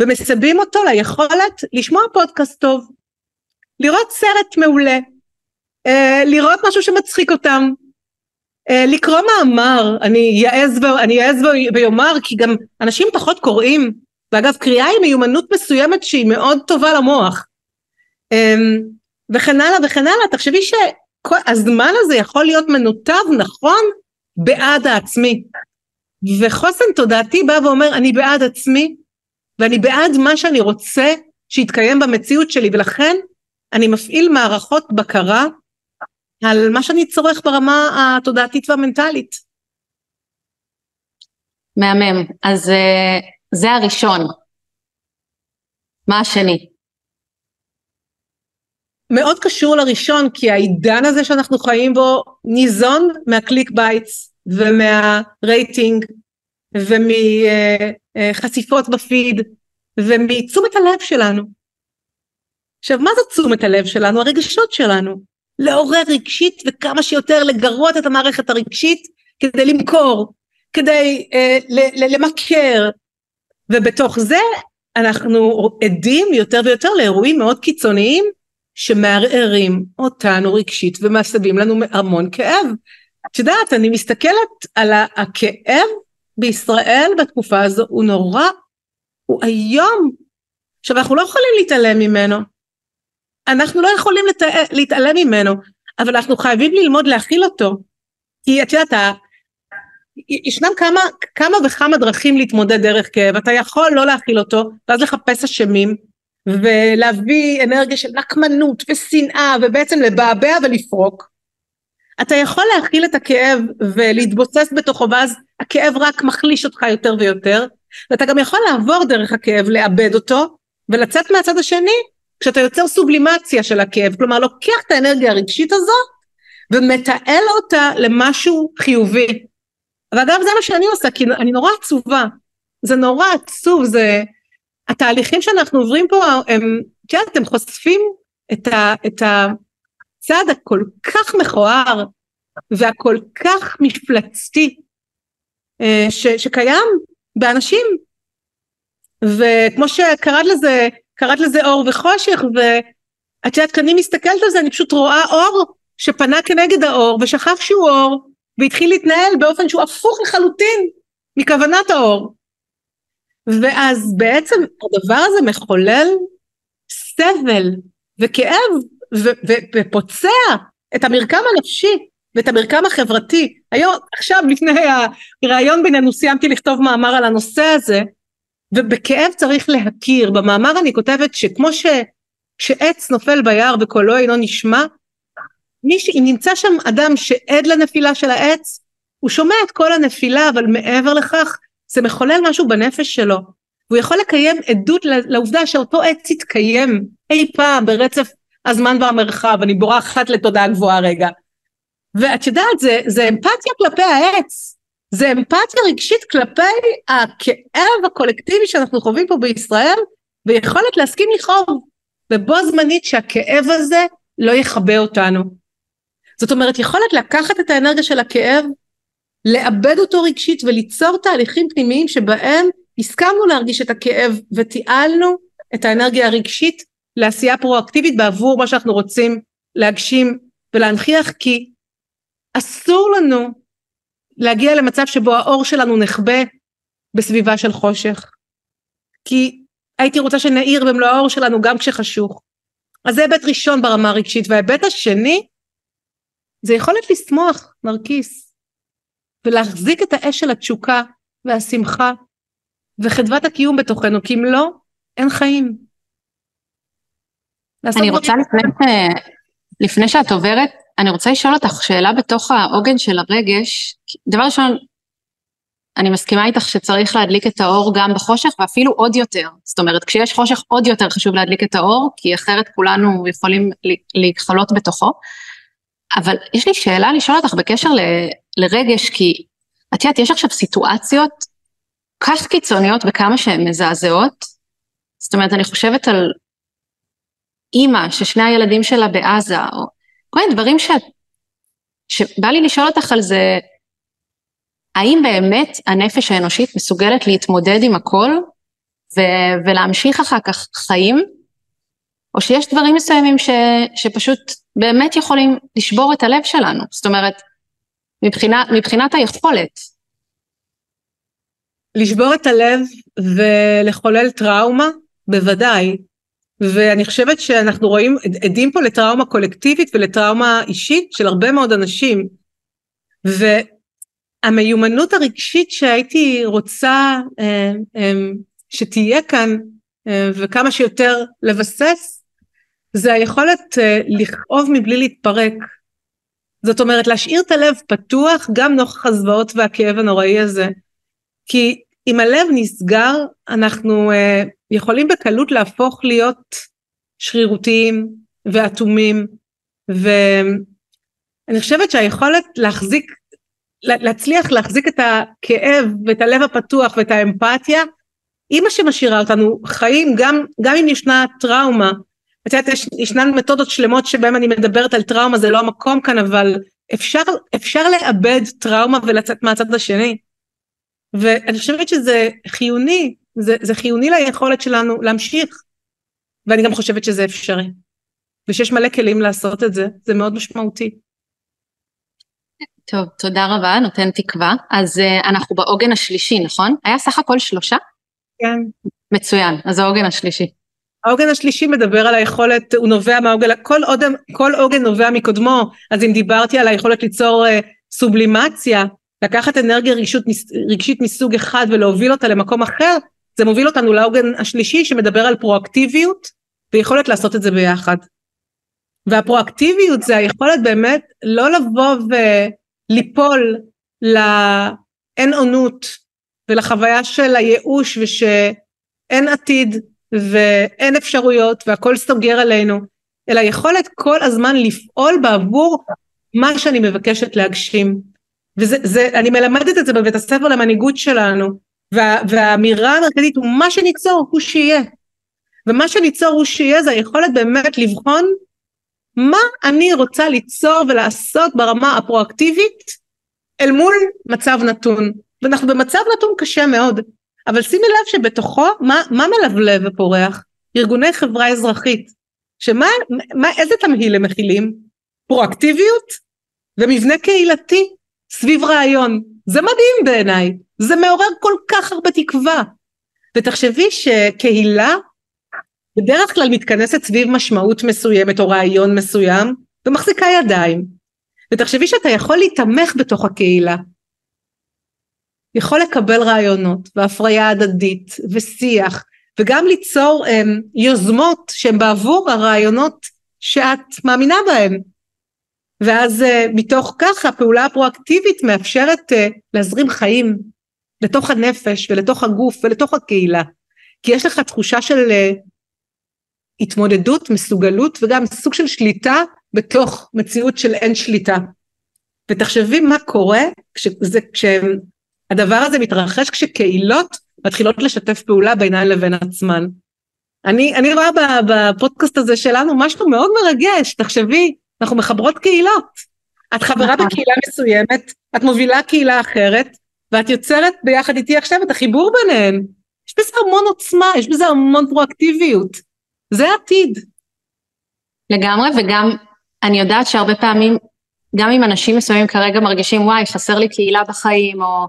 ומסבים אותו ליכולת לשמוע פודקאסט טוב, לראות סרט מעולה, אה, לראות משהו שמצחיק אותם, אה, לקרוא מאמר, אני אעז, יעז ויאמר כי גם אנשים פחות קוראים, ואגב קריאה היא מיומנות מסוימת שהיא מאוד טובה למוח, אמ, וכן הלאה וכן הלאה, תחשבי שהזמן הזה יכול להיות מנותב נכון בעד העצמי, וחוסן תודעתי בא ואומר אני בעד עצמי, ואני בעד מה שאני רוצה שיתקיים במציאות שלי, ולכן אני מפעיל מערכות בקרה על מה שאני צורך ברמה התודעתית והמנטלית. מהמם. אז אה, זה הראשון. מה השני? מאוד קשור לראשון, כי העידן הזה שאנחנו חיים בו ניזון מה clickbaits ומהרייטינג ומחשיפות בפיד ומתשומת הלב שלנו. עכשיו מה זה תשומת הלב שלנו? הרגשות שלנו. לעורר רגשית וכמה שיותר לגרות את המערכת הרגשית כדי למכור, כדי אה, למכר, ובתוך זה אנחנו עדים יותר ויותר לאירועים מאוד קיצוניים שמערערים אותנו רגשית ומסבים לנו המון כאב. את יודעת, אני מסתכלת על הכאב בישראל בתקופה הזו, הוא נורא, הוא איום. עכשיו אנחנו לא יכולים להתעלם ממנו, אנחנו לא יכולים לת... להתעלם ממנו, אבל אנחנו חייבים ללמוד להכיל אותו. כי את יודעת, ישנם כמה, כמה וכמה דרכים להתמודד דרך כאב, אתה יכול לא להכיל אותו, ואז לחפש אשמים, ולהביא אנרגיה של נקמנות ושנאה, ובעצם לבעבע ולפרוק. אתה יכול להכיל את הכאב ולהתבוסס בתוכו, ואז הכאב רק מחליש אותך יותר ויותר, ואתה גם יכול לעבור דרך הכאב, לאבד אותו, ולצאת מהצד השני כשאתה יוצר סובלימציה של הכאב, כלומר לוקח את האנרגיה הרגשית הזאת ומתעל אותה למשהו חיובי. ואגב זה מה שאני עושה, כי אני נורא עצובה, זה נורא עצוב, זה... התהליכים שאנחנו עוברים פה הם, את יודעת, הם חושפים את, ה, את הצד הכל כך מכוער והכל כך מפלצתי אה, ש, שקיים באנשים. וכמו שקראת לזה קראת לזה אור וחושך ואת יודעת כשאני מסתכלת על זה אני פשוט רואה אור שפנה כנגד האור ושכח שהוא אור והתחיל להתנהל באופן שהוא הפוך לחלוטין מכוונת האור ואז בעצם הדבר הזה מחולל סבל וכאב ופוצע את המרקם הנפשי ואת המרקם החברתי. היום, עכשיו לפני הראיון בינינו סיימתי לכתוב מאמר על הנושא הזה, ובכאב צריך להכיר. במאמר אני כותבת שכמו ש... כשעץ נופל ביער וקולו אינו נשמע, מי ש... אם נמצא שם אדם שעד לנפילה של העץ, הוא שומע את כל הנפילה, אבל מעבר לכך, זה מחולל משהו בנפש שלו. והוא יכול לקיים עדות לעובדה שאותו עץ יתקיים אי פעם ברצף הזמן והמרחב, אני בורחת לתודעה גבוהה רגע. ואת יודעת, זה, זה אמפתיה כלפי העץ, זה אמפתיה רגשית כלפי הכאב הקולקטיבי שאנחנו חווים פה בישראל, ויכולת להסכים לכאוב, ובו זמנית שהכאב הזה לא יכבה אותנו. זאת אומרת, יכולת לקחת את האנרגיה של הכאב, לאבד אותו רגשית וליצור תהליכים פנימיים שבהם הסכמנו להרגיש את הכאב ותיעלנו את האנרגיה הרגשית לעשייה פרואקטיבית בעבור מה שאנחנו רוצים להגשים ולהנכיח כי אסור לנו להגיע למצב שבו האור שלנו נחבא בסביבה של חושך. כי הייתי רוצה שנאיר במלוא האור שלנו גם כשחשוך. אז זה היבט ראשון ברמה הרגשית וההיבט השני זה יכולת לשמוח נרקיס ולהחזיק את האש של התשוקה והשמחה וחדוות הקיום בתוכנו כי אם לא אין חיים אני רוצה לפני, לפני שאת עוברת, אני רוצה לשאול אותך שאלה בתוך העוגן של הרגש. דבר ראשון, אני מסכימה איתך שצריך להדליק את האור גם בחושך ואפילו עוד יותר. זאת אומרת, כשיש חושך עוד יותר חשוב להדליק את האור, כי אחרת כולנו יכולים להתחלות בתוכו. אבל יש לי שאלה לשאול אותך בקשר לרגש, כי את יודעת, יש עכשיו סיטואציות כך קיצוניות וכמה שהן מזעזעות. זאת אומרת, אני חושבת על אימא ששני הילדים שלה בעזה, או כל מיני דברים ש... שבא לי לשאול אותך על זה, האם באמת הנפש האנושית מסוגלת להתמודד עם הכל ו... ולהמשיך אחר כך חיים, או שיש דברים מסוימים ש... שפשוט באמת יכולים לשבור את הלב שלנו, זאת אומרת, מבחינה, מבחינת היכולת. לשבור את הלב ולחולל טראומה, בוודאי. ואני חושבת שאנחנו רואים, עדים פה לטראומה קולקטיבית ולטראומה אישית של הרבה מאוד אנשים. והמיומנות הרגשית שהייתי רוצה אה, אה, שתהיה כאן אה, וכמה שיותר לבסס, זה היכולת לכאוב מבלי להתפרק. זאת אומרת להשאיר את הלב פתוח גם נוכח הזוועות והכאב הנוראי הזה. כי אם הלב נסגר אנחנו יכולים בקלות להפוך להיות שרירותיים ואטומים ואני חושבת שהיכולת להחזיק להצליח להחזיק את הכאב ואת הלב הפתוח ואת האמפתיה היא מה שמשאירה אותנו חיים גם, גם אם ישנה טראומה את יודעת יש, ישנן מתודות שלמות שבהן אני מדברת על טראומה זה לא המקום כאן אבל אפשר, אפשר לאבד טראומה ולצאת מהצד השני ואני חושבת שזה חיוני זה, זה חיוני ליכולת שלנו להמשיך, ואני גם חושבת שזה אפשרי. ושיש מלא כלים לעשות את זה, זה מאוד משמעותי. טוב, תודה רבה, נותן תקווה. אז uh, אנחנו בעוגן השלישי, נכון? היה סך הכל שלושה? כן. מצוין, אז העוגן השלישי. העוגן השלישי מדבר על היכולת, הוא נובע מהעוגן, כל, כל עוגן נובע מקודמו, אז אם דיברתי על היכולת ליצור uh, סובלימציה, לקחת אנרגיה רגשית, רגשית מסוג אחד ולהוביל אותה למקום אחר, זה מוביל אותנו לעוגן השלישי שמדבר על פרואקטיביות ויכולת לעשות את זה ביחד. והפרואקטיביות זה היכולת באמת לא לבוא וליפול לאין עונות ולחוויה של הייאוש ושאין עתיד ואין אפשרויות והכל סוגר עלינו, אלא יכולת כל הזמן לפעול בעבור מה שאני מבקשת להגשים. וזה, זה, אני מלמדת את זה בבית הספר למנהיגות שלנו, וה, והאמירה המרכזית הוא מה שניצור הוא שיהיה. ומה שניצור הוא שיהיה זה היכולת באמת לבחון מה אני רוצה ליצור ולעשות ברמה הפרואקטיבית אל מול מצב נתון. ואנחנו במצב נתון קשה מאוד, אבל שימי לב שבתוכו מה, מה מלבלב ופורח? ארגוני חברה אזרחית, שמה, מה, איזה תמהיל הם מכילים? פרואקטיביות ומבנה קהילתי סביב רעיון. זה מדהים בעיניי. זה מעורר כל כך הרבה תקווה. ותחשבי שקהילה בדרך כלל מתכנסת סביב משמעות מסוימת או רעיון מסוים ומחזיקה ידיים. ותחשבי שאתה יכול להתמך בתוך הקהילה. יכול לקבל רעיונות והפריה הדדית ושיח וגם ליצור um, יוזמות שהן בעבור הרעיונות שאת מאמינה בהן. ואז uh, מתוך כך הפעולה הפרואקטיבית מאפשרת uh, להזרים חיים לתוך הנפש ולתוך הגוף ולתוך הקהילה. כי יש לך תחושה של uh, התמודדות, מסוגלות וגם סוג של שליטה בתוך מציאות של אין שליטה. ותחשבי מה קורה כשזה, כשהדבר הזה מתרחש כשקהילות מתחילות לשתף פעולה בינן לבין עצמן. אני, אני רואה בפודקאסט הזה שלנו משהו מאוד מרגש, תחשבי, אנחנו מחברות קהילות. את חברה נכון. בקהילה מסוימת, את מובילה קהילה אחרת, ואת יוצרת ביחד איתי עכשיו את החיבור ביניהן. יש בזה המון עוצמה, יש בזה המון פרואקטיביות. זה העתיד. לגמרי, וגם אני יודעת שהרבה פעמים, גם אם אנשים מסוימים כרגע מרגישים, וואי, חסר לי קהילה בחיים, או...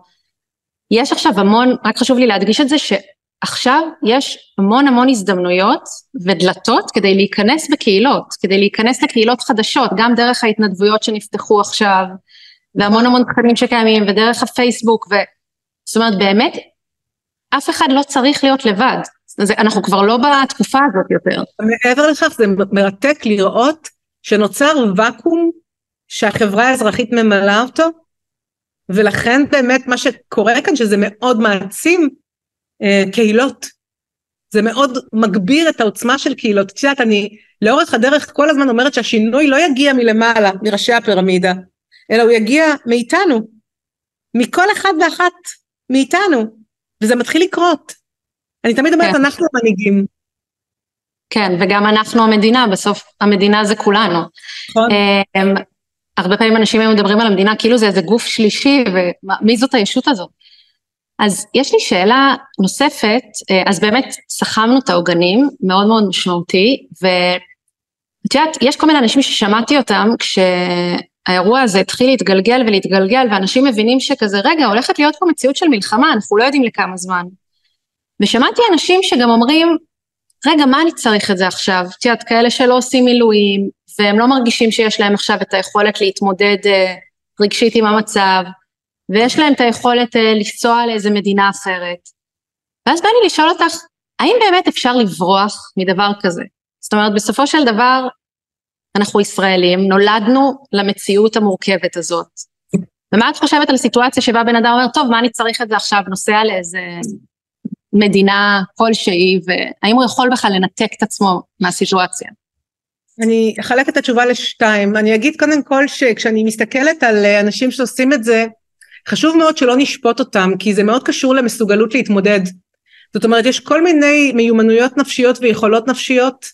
יש עכשיו המון, רק חשוב לי להדגיש את זה, שעכשיו יש המון המון הזדמנויות ודלתות כדי להיכנס בקהילות, כדי להיכנס לקהילות חדשות, גם דרך ההתנדבויות שנפתחו עכשיו, והמון המון תכנים שקיימים, ודרך הפייסבוק, ו... זאת אומרת, באמת, אף אחד לא צריך להיות לבד. זה, אנחנו כבר לא בתקופה הזאת יותר. מעבר לכך זה מרתק לראות שנוצר ואקום שהחברה האזרחית ממלאה אותו, ולכן באמת מה שקורה כאן שזה מאוד מעצים אה, קהילות. זה מאוד מגביר את העוצמה של קהילות. את יודעת, אני לאורך הדרך כל הזמן אומרת שהשינוי לא יגיע מלמעלה, מראשי הפירמידה, אלא הוא יגיע מאיתנו, מכל אחד ואחת מאיתנו, וזה מתחיל לקרות. אני תמיד אומרת, כן. אנחנו המנהיגים. כן, וגם אנחנו המדינה, בסוף המדינה זה כולנו. נכון. הרבה פעמים אנשים היום מדברים על המדינה כאילו זה איזה גוף שלישי, ומי זאת הישות הזאת? אז יש לי שאלה נוספת, אה, אז באמת סכמנו את העוגנים, מאוד מאוד משמעותי, ואת יודעת, יש כל מיני אנשים ששמעתי אותם כשהאירוע הזה התחיל להתגלגל ולהתגלגל, ואנשים מבינים שכזה, רגע, הולכת להיות פה מציאות של מלחמה, אנחנו לא יודעים לכמה זמן. ושמעתי אנשים שגם אומרים, רגע, מה אני צריך את זה עכשיו? את יודעת, כאלה שלא עושים מילואים, והם לא מרגישים שיש להם עכשיו את היכולת להתמודד uh, רגשית עם המצב, ויש להם את היכולת uh, לנסוע לאיזה מדינה אחרת. ואז בא לי לשאול אותך, האם באמת אפשר לברוח מדבר כזה? זאת אומרת, בסופו של דבר, אנחנו ישראלים, נולדנו למציאות המורכבת הזאת. ומה את חושבת על סיטואציה שבה בן אדם אומר, טוב, מה אני צריך את זה עכשיו, נוסע לאיזה מדינה כלשהי, והאם הוא יכול בכלל לנתק את עצמו מהסיטואציה? אני אחלק את התשובה לשתיים. אני אגיד קודם כל שכשאני מסתכלת על אנשים שעושים את זה, חשוב מאוד שלא נשפוט אותם, כי זה מאוד קשור למסוגלות להתמודד. זאת אומרת, יש כל מיני מיומנויות נפשיות ויכולות נפשיות,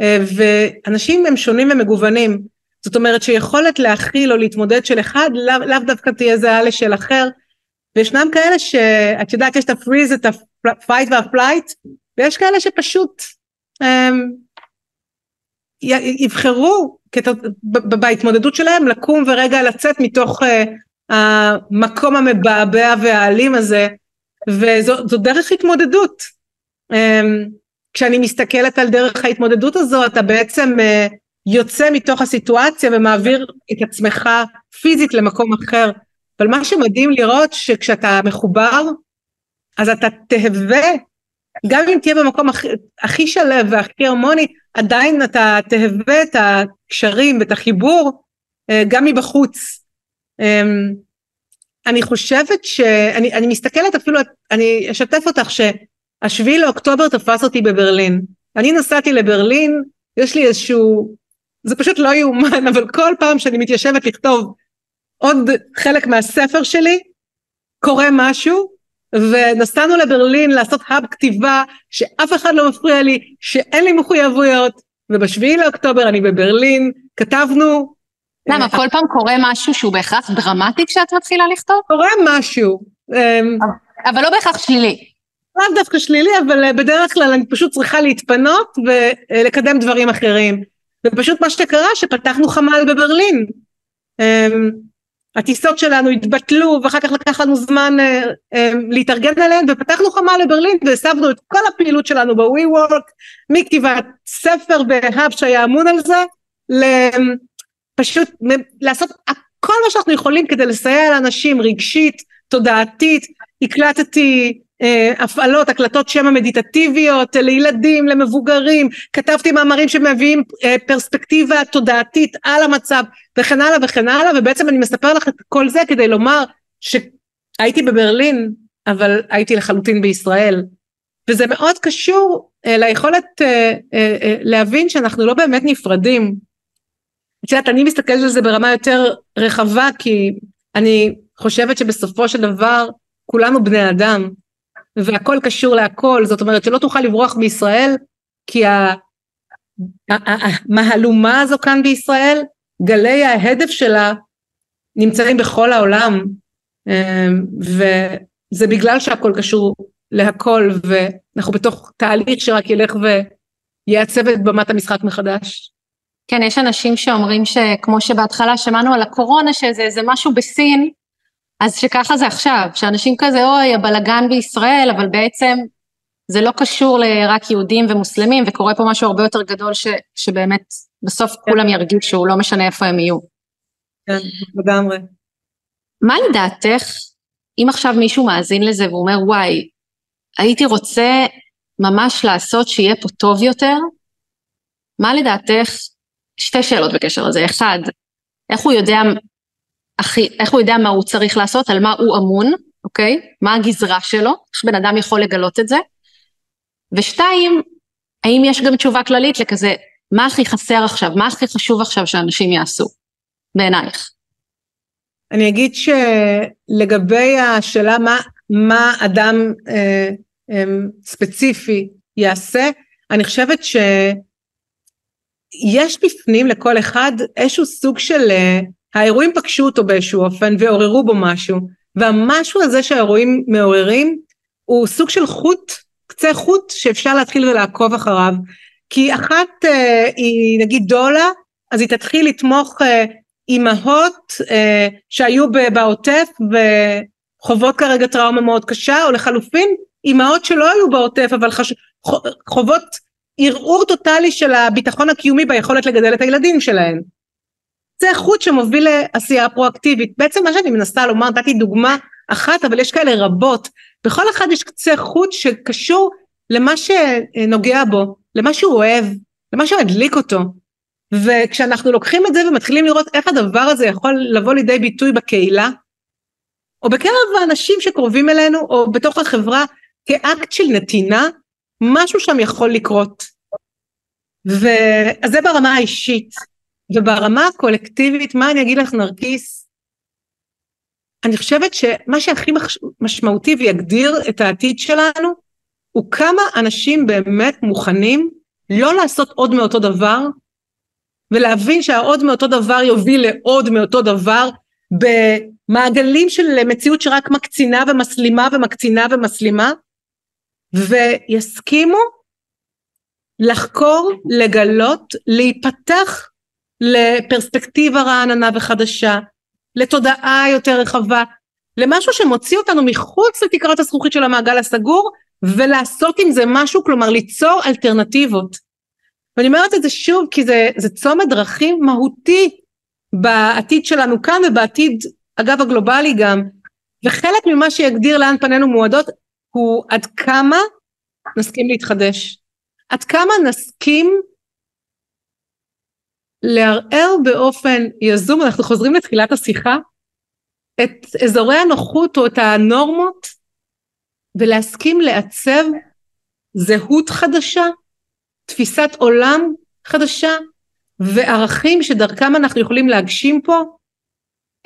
אה, ואנשים הם שונים ומגוונים. זאת אומרת שיכולת להכיל או להתמודד של אחד לאו לא דווקא תהיה זהה לשל אחר, וישנם כאלה שאת יודעת יש את ה freeze, את ה fight וה flight, ויש כאלה שפשוט אמ, יבחרו בהתמודדות שלהם לקום ורגע לצאת מתוך אה, המקום המבעבע והאלים הזה, וזו דרך התמודדות. אמ, כשאני מסתכלת על דרך ההתמודדות הזו, אתה בעצם אה, יוצא מתוך הסיטואציה ומעביר את עצמך פיזית למקום אחר. אבל מה שמדהים לראות שכשאתה מחובר, אז אתה תהווה, גם אם תהיה במקום הכי, הכי שלב והכי הרמוני, עדיין אתה תהווה את הקשרים ואת החיבור אה, גם מבחוץ. אמ, אני חושבת שאני אני מסתכלת אפילו, אני אשתף אותך שהשביעי לאוקטובר תפס אותי בברלין. אני נסעתי לברלין, יש לי איזשהו, זה פשוט לא יאומן, אבל כל פעם שאני מתיישבת לכתוב עוד חלק מהספר שלי, קורה משהו, ונסענו לברלין לעשות האב כתיבה שאף אחד לא מפריע לי, שאין לי מחויבויות, ובשביעי לאוקטובר אני בברלין, כתבנו... למה, אה, כל פעם קורה משהו שהוא בהכרח דרמטי כשאת מתחילה לכתוב? קורה משהו. אמ, אבל לא בהכרח שלילי. לאו דווקא שלילי, אבל אה, בדרך כלל אני פשוט צריכה להתפנות ולקדם דברים אחרים. ופשוט מה שקרה, שפתחנו חמ"ל בברלין. הטיסות שלנו התבטלו ואחר כך לקח לנו זמן אה, אה, להתארגן עליהן ופתחנו חמ"ל לברלין והסבנו את כל הפעילות שלנו בווי וורק מכתיבת ספר בהאב שהיה אמון על זה פשוט לעשות כל מה שאנחנו יכולים כדי לסייע לאנשים רגשית תודעתית הקלטתי הפעלות, הקלטות שמע מדיטטיביות לילדים, למבוגרים, כתבתי מאמרים שמביאים אה, פרספקטיבה תודעתית על המצב וכן הלאה וכן הלאה ובעצם אני מספר לך את כל זה כדי לומר שהייתי בברלין אבל הייתי לחלוטין בישראל. וזה מאוד קשור אה, ליכולת להבין שאנחנו לא באמת נפרדים. את יודעת אני מסתכלת על זה ברמה יותר רחבה כי אני חושבת שבסופו של דבר כולנו בני אדם והכל קשור להכל, זאת אומרת שלא תוכל לברוח מישראל כי המהלומה הזו כאן בישראל, גלי ההדף שלה נמצאים בכל העולם אמ, וזה בגלל שהכל קשור להכל ואנחנו בתוך תהליך שרק ילך ויעצב את במת המשחק מחדש. כן, יש אנשים שאומרים שכמו שבהתחלה שמענו על הקורונה שזה איזה משהו בסין, אז שככה זה עכשיו, שאנשים כזה, אוי, הבלגן בישראל, אבל בעצם זה לא קשור לרק יהודים ומוסלמים, וקורה פה משהו הרבה יותר גדול ש, שבאמת בסוף כן. כולם ירגישו, לא משנה איפה הם יהיו. כן, לגמרי. מה לדעתך, אם עכשיו מישהו מאזין לזה ואומר, וואי, הייתי רוצה ממש לעשות שיהיה פה טוב יותר, מה לדעתך, שתי שאלות בקשר לזה, אחד, איך הוא יודע הכי, איך הוא יודע מה הוא צריך לעשות, על מה הוא אמון, אוקיי? מה הגזרה שלו, איך בן אדם יכול לגלות את זה. ושתיים, האם יש גם תשובה כללית לכזה, מה הכי חסר עכשיו, מה הכי חשוב עכשיו שאנשים יעשו, בעינייך? אני אגיד שלגבי השאלה מה, מה אדם אה, אה, ספציפי יעשה, אני חושבת שיש בפנים לכל אחד איזשהו סוג של אה, האירועים פגשו אותו באיזשהו אופן ועוררו בו משהו והמשהו הזה שהאירועים מעוררים הוא סוג של חוט קצה חוט שאפשר להתחיל ולעקוב אחריו כי אחת אה, היא נגיד דולה אז היא תתחיל לתמוך אה, אימהות אה, שהיו בעוטף וחוות כרגע טראומה מאוד קשה או לחלופין אימהות שלא היו בעוטף אבל חש... חוות ערעור טוטאלי של הביטחון הקיומי ביכולת לגדל את הילדים שלהן זה חוט שמוביל לעשייה פרואקטיבית. בעצם מה שאני מנסה לומר, נתתי דוגמה אחת, אבל יש כאלה רבות. בכל אחד יש קצה חוט שקשור למה שנוגע בו, למה שהוא אוהב, למה שמדליק אותו. וכשאנחנו לוקחים את זה ומתחילים לראות איך הדבר הזה יכול לבוא לידי ביטוי בקהילה, או בקרב האנשים שקרובים אלינו, או בתוך החברה, כאקט של נתינה, משהו שם יכול לקרות. וזה ברמה האישית. וברמה הקולקטיבית, מה אני אגיד לך נרקיס? אני חושבת שמה שהכי משמעותי ויגדיר את העתיד שלנו, הוא כמה אנשים באמת מוכנים לא לעשות עוד מאותו דבר, ולהבין שהעוד מאותו דבר יוביל לעוד מאותו דבר, במעגלים של מציאות שרק מקצינה ומסלימה ומקצינה ומסלימה, ויסכימו לחקור, לגלות, להיפתח לפרספקטיבה רעננה וחדשה, לתודעה יותר רחבה, למשהו שמוציא אותנו מחוץ לתקרת הזכוכית של המעגל הסגור ולעשות עם זה משהו, כלומר ליצור אלטרנטיבות. ואני אומרת את זה שוב כי זה, זה צומת דרכים מהותי בעתיד שלנו כאן ובעתיד אגב הגלובלי גם וחלק ממה שיגדיר לאן פנינו מועדות הוא עד כמה נסכים להתחדש עד כמה נסכים לערער באופן יזום, אנחנו חוזרים לתחילת השיחה, את אזורי הנוחות או את הנורמות ולהסכים לעצב זהות חדשה, תפיסת עולם חדשה וערכים שדרכם אנחנו יכולים להגשים פה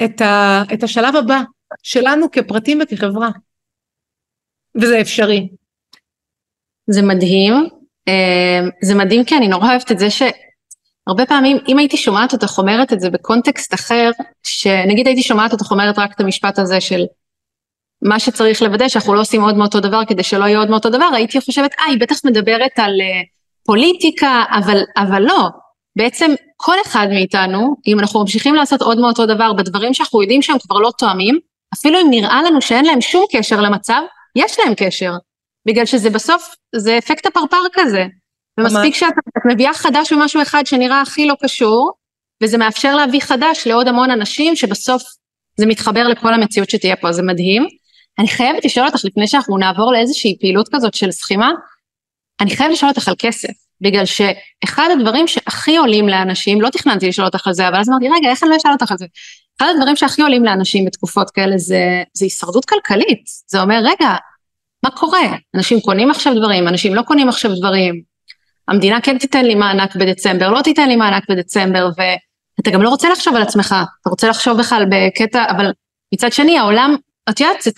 את, ה, את השלב הבא שלנו כפרטים וכחברה. וזה אפשרי. זה מדהים. אה, זה מדהים כי אני נורא אוהבת את זה ש... הרבה פעמים, אם הייתי שומעת אותך אומרת את זה בקונטקסט אחר, שנגיד הייתי שומעת אותך אומרת רק את המשפט הזה של מה שצריך לוודא שאנחנו לא עושים עוד מאותו דבר כדי שלא יהיה עוד מאותו דבר, הייתי חושבת, אה, היא בטח מדברת על uh, פוליטיקה, אבל, אבל לא. בעצם כל אחד מאיתנו, אם אנחנו ממשיכים לעשות עוד מאותו דבר בדברים שאנחנו יודעים שהם כבר לא תואמים, אפילו אם נראה לנו שאין להם שום קשר למצב, יש להם קשר. בגלל שזה בסוף, זה אפקט הפרפר כזה. ומספיק שאת מביאה חדש במשהו אחד שנראה הכי לא קשור, וזה מאפשר להביא חדש לעוד המון אנשים שבסוף זה מתחבר לכל המציאות שתהיה פה, זה מדהים. אני חייבת לשאול אותך לפני שאנחנו נעבור לאיזושהי פעילות כזאת של סכימה, אני חייבת לשאול אותך על כסף, בגלל שאחד הדברים שהכי עולים לאנשים, לא תכננתי לשאול אותך על זה, אבל אז אמרתי, רגע, איך אני לא אשאל אותך על זה? אחד הדברים שהכי עולים לאנשים בתקופות כאלה זה, זה הישרדות כלכלית. זה אומר, רגע, מה קורה? אנשים קונים עכשיו דברים, אנשים לא קונים עכשיו דברים. המדינה כן תיתן לי מענק בדצמבר, לא תיתן לי מענק בדצמבר, ואתה גם לא רוצה לחשוב על עצמך, אתה רוצה לחשוב בכלל בקטע, אבל מצד שני העולם, את יודעת, זה,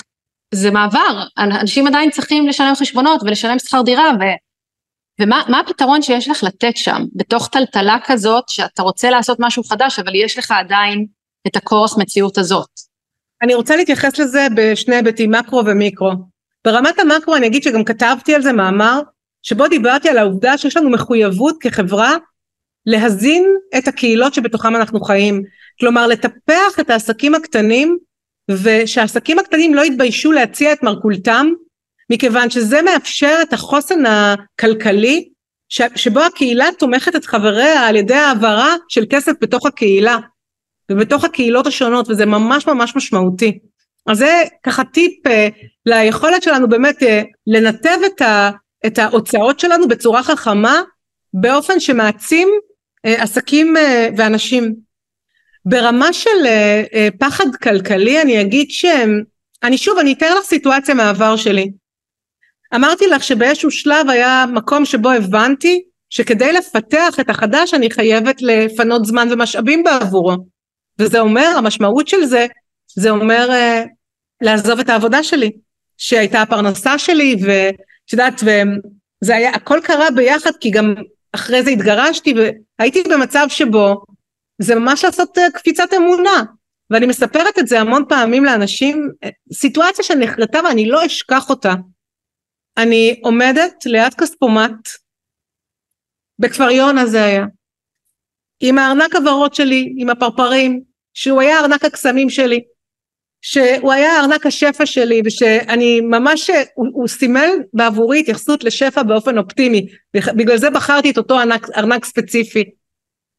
זה מעבר, אנשים עדיין צריכים לשלם חשבונות ולשלם שכר דירה, ו, ומה הפתרון שיש לך לתת שם, בתוך טלטלה כזאת, שאתה רוצה לעשות משהו חדש, אבל יש לך עדיין את הכורח מציאות הזאת. אני רוצה להתייחס לזה בשני היבטים, מקרו ומיקרו. ברמת המקרו אני אגיד שגם כתבתי על זה מאמר, שבו דיברתי על העובדה שיש לנו מחויבות כחברה להזין את הקהילות שבתוכם אנחנו חיים. כלומר לטפח את העסקים הקטנים ושהעסקים הקטנים לא יתביישו להציע את מרכולתם מכיוון שזה מאפשר את החוסן הכלכלי שבו הקהילה תומכת את חבריה על ידי העברה של כסף בתוך הקהילה ובתוך הקהילות השונות וזה ממש ממש משמעותי. אז זה ככה טיפ אה, ליכולת שלנו באמת אה, לנתב את, ה, את ההוצאות שלנו בצורה חכמה באופן שמעצים אה, עסקים אה, ואנשים. ברמה של אה, אה, פחד כלכלי אני אגיד שאני שוב אני אתאר לך סיטואציה מהעבר שלי. אמרתי לך שבאיזשהו שלב היה מקום שבו הבנתי שכדי לפתח את החדש אני חייבת לפנות זמן ומשאבים בעבורו. וזה אומר, המשמעות של זה, זה אומר uh, לעזוב את העבודה שלי, שהייתה הפרנסה שלי, ואת יודעת, וזה היה, הכל קרה ביחד, כי גם אחרי זה התגרשתי, והייתי במצב שבו זה ממש לעשות uh, קפיצת אמונה. ואני מספרת את זה המון פעמים לאנשים, אה, סיטואציה שנחרטה ואני לא אשכח אותה. אני עומדת ליד כספומט, בכפר יונה זה היה, עם הארנק הוורוד שלי, עם הפרפרים, שהוא היה ארנק הקסמים שלי, שהוא היה ארנק השפע שלי, ושאני ממש, הוא, הוא סימל בעבורי התייחסות לשפע באופן אופטימי, בגלל זה בחרתי את אותו ארנק, ארנק ספציפי.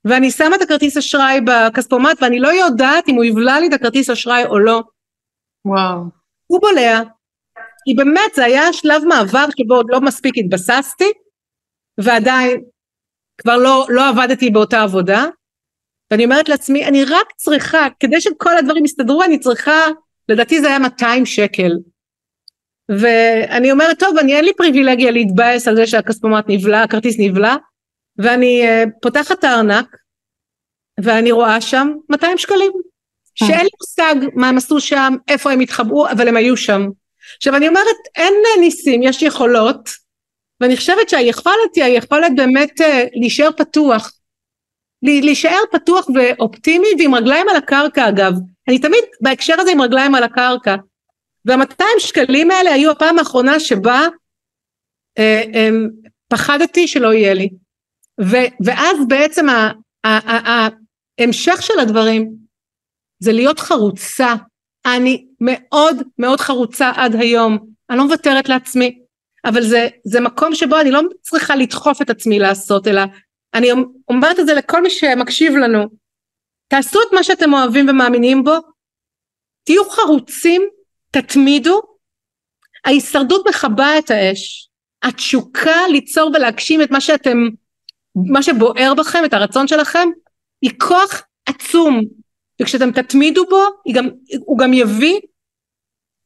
ואני שמה את הכרטיס אשראי בכספומט, ואני לא יודעת אם הוא יבלע לי את הכרטיס אשראי או לא. וואו. הוא בולע, כי באמת זה היה שלב מעבר שבו עוד לא מספיק התבססתי, ועדיין כבר לא, לא עבדתי באותה עבודה, ואני אומרת לעצמי, אני רק צריכה, כדי שכל הדברים יסתדרו, אני צריכה, לדעתי זה היה 200 שקל. ואני אומרת, טוב, אני אין לי פריבילגיה להתבאס על זה שהכספומט נבלע, הכרטיס נבלע, ואני uh, פותחת את הארנק, ואני רואה שם 200 שקלים, שאין לי מושג מה הם עשו שם, איפה הם התחבאו, אבל הם היו שם. עכשיו אני אומרת, אין ניסים, יש יכולות, ואני חושבת שהיכולת היא היכולת באמת uh, להישאר פתוח. להישאר פתוח ואופטימי ועם רגליים על הקרקע אגב. אני תמיד בהקשר הזה עם רגליים על הקרקע. והמאתיים שקלים האלה היו הפעם האחרונה שבה אה, אה, פחדתי שלא יהיה לי. ו, ואז בעצם ההמשך של הדברים זה להיות חרוצה. אני מאוד מאוד חרוצה עד היום. אני לא מוותרת לעצמי. אבל זה, זה מקום שבו אני לא צריכה לדחוף את עצמי לעשות, אלא אני אומרת את זה לכל מי שמקשיב לנו, תעשו את מה שאתם אוהבים ומאמינים בו, תהיו חרוצים, תתמידו, ההישרדות מכבה את האש, התשוקה ליצור ולהגשים את מה שאתם, מה שבוער בכם, את הרצון שלכם, היא כוח עצום, וכשאתם תתמידו בו, גם, הוא גם יביא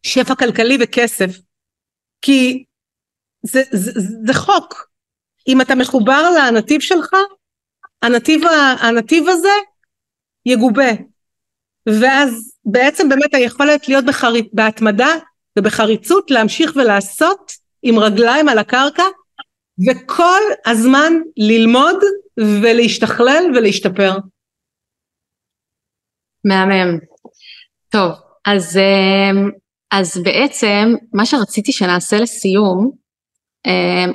שפע כלכלי וכסף, כי זה, זה, זה חוק, אם אתה מחובר לנתיב שלך, הנתיב, הנתיב הזה יגובה. ואז בעצם באמת היכולת להיות בחר... בהתמדה ובחריצות להמשיך ולעשות עם רגליים על הקרקע וכל הזמן ללמוד ולהשתכלל ולהשתפר. מהמם. טוב, אז, אה, אז בעצם מה שרציתי שנעשה לסיום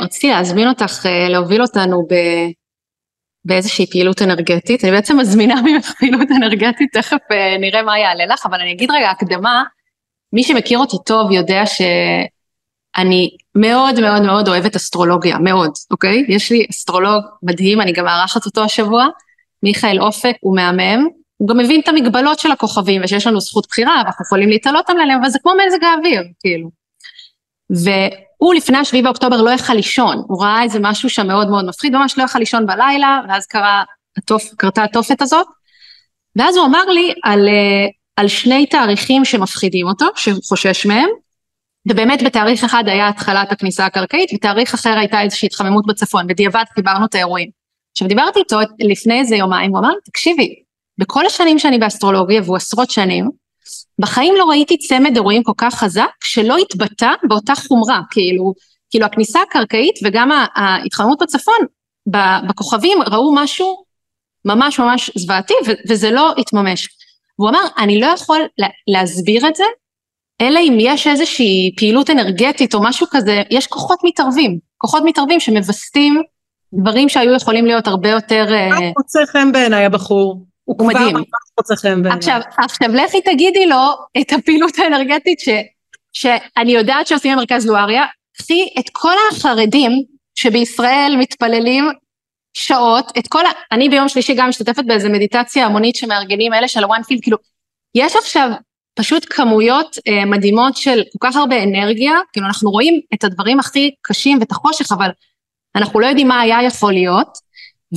רציתי להזמין אותך אה, להוביל אותנו באיזושהי פעילות אנרגטית, אני בעצם מזמינה ממך פעילות אנרגטית, תכף אה, נראה מה יעלה לך, אבל אני אגיד רגע הקדמה, מי שמכיר אותי טוב יודע שאני מאוד מאוד מאוד אוהבת אסטרולוגיה, מאוד, אוקיי? יש לי אסטרולוג מדהים, אני גם מארחת אותו השבוע, מיכאל אופק, הוא מהמם, הוא גם מבין את המגבלות של הכוכבים ושיש לנו זכות בחירה ואנחנו יכולים להתעלות עליהם, אבל זה כמו מזג האוויר, כאילו. והוא לפני השביעי באוקטובר לא יכל לישון, הוא ראה איזה משהו שם מאוד מאוד מפחיד, ממש לא יכל לישון בלילה, ואז קרה, התופ, קרתה התופת הזאת, ואז הוא אמר לי על, אה, על שני תאריכים שמפחידים אותו, שהוא חושש מהם, ובאמת בתאריך אחד היה התחלת הכניסה הקרקעית, ותאריך אחר הייתה איזושהי התחממות בצפון, בדיעבד חיברנו את האירועים. עכשיו דיברתי איתו לפני איזה יומיים, הוא אמר לי, תקשיבי, בכל השנים שאני באסטרולוגיה, והוא עשרות שנים, בחיים לא ראיתי צמד אירועים כל כך חזק שלא התבטא באותה חומרה, כאילו, כאילו הכניסה הקרקעית וגם ההתחממות בצפון, בכוכבים ראו משהו ממש ממש זוועתי וזה לא התממש. והוא אמר, אני לא יכול להסביר את זה, אלא אם יש איזושהי פעילות אנרגטית או משהו כזה, יש כוחות מתערבים, כוחות מתערבים שמווסתים דברים שהיו יכולים להיות הרבה יותר... אה, מוצא חן בעיניי הבחור? הוא, הוא מדהים. עכשיו, עכשיו לכי תגידי לו את הפעילות האנרגטית ש, שאני יודעת שעושים במרכז לואריה, קחי את כל החרדים שבישראל מתפללים שעות, את כל ה... אני ביום שלישי גם משתתפת באיזה מדיטציה המונית שמארגנים אלה של הוואן פילד, כאילו, יש עכשיו פשוט כמויות אה, מדהימות של כל כך הרבה אנרגיה, כאילו אנחנו רואים את הדברים הכי קשים ואת החושך, אבל אנחנו לא יודעים מה היה יכול להיות,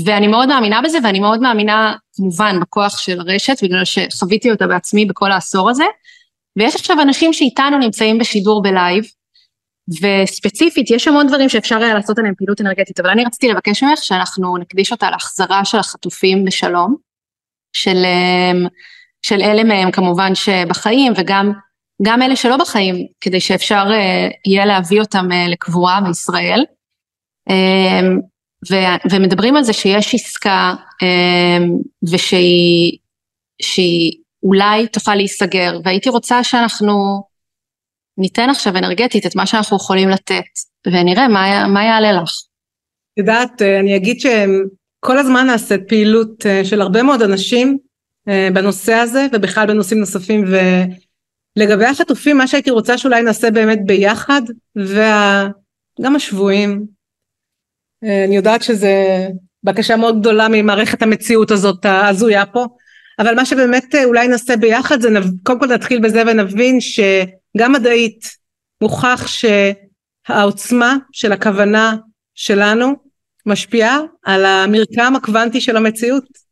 ואני מאוד מאמינה בזה, ואני מאוד מאמינה כמובן בכוח של הרשת, בגלל שחוויתי אותה בעצמי בכל העשור הזה. ויש עכשיו אנשים שאיתנו נמצאים בשידור בלייב, וספציפית יש המון דברים שאפשר היה לעשות עליהם פעילות אנרגטית, אבל אני רציתי לבקש ממך שאנחנו נקדיש אותה להחזרה של החטופים בשלום, של, אמ, של אלה מהם כמובן שבחיים וגם גם אלה שלא בחיים, כדי שאפשר אה, יהיה להביא אותם אה, לקבורה בישראל. ו- ומדברים על זה שיש עסקה אמ, ושהיא שהיא אולי תוכל להיסגר, והייתי רוצה שאנחנו ניתן עכשיו אנרגטית את מה שאנחנו יכולים לתת, ונראה מה, מה יעלה לך. יודעת, אה, אני אגיד שכל הזמן נעשית פעילות אה, של הרבה מאוד אנשים אה, בנושא הזה, ובכלל בנושאים נוספים, ולגבי החטופים, מה שהייתי רוצה שאולי נעשה באמת ביחד, וגם השבויים, אה, אני יודעת שזה בקשה מאוד גדולה ממערכת המציאות הזאת ההזויה פה, אבל מה שבאמת אה, אולי נעשה ביחד זה קודם כל נתחיל בזה ונבין שגם מדעית מוכח שהעוצמה של הכוונה שלנו משפיעה על המרקם הקוונטי של המציאות.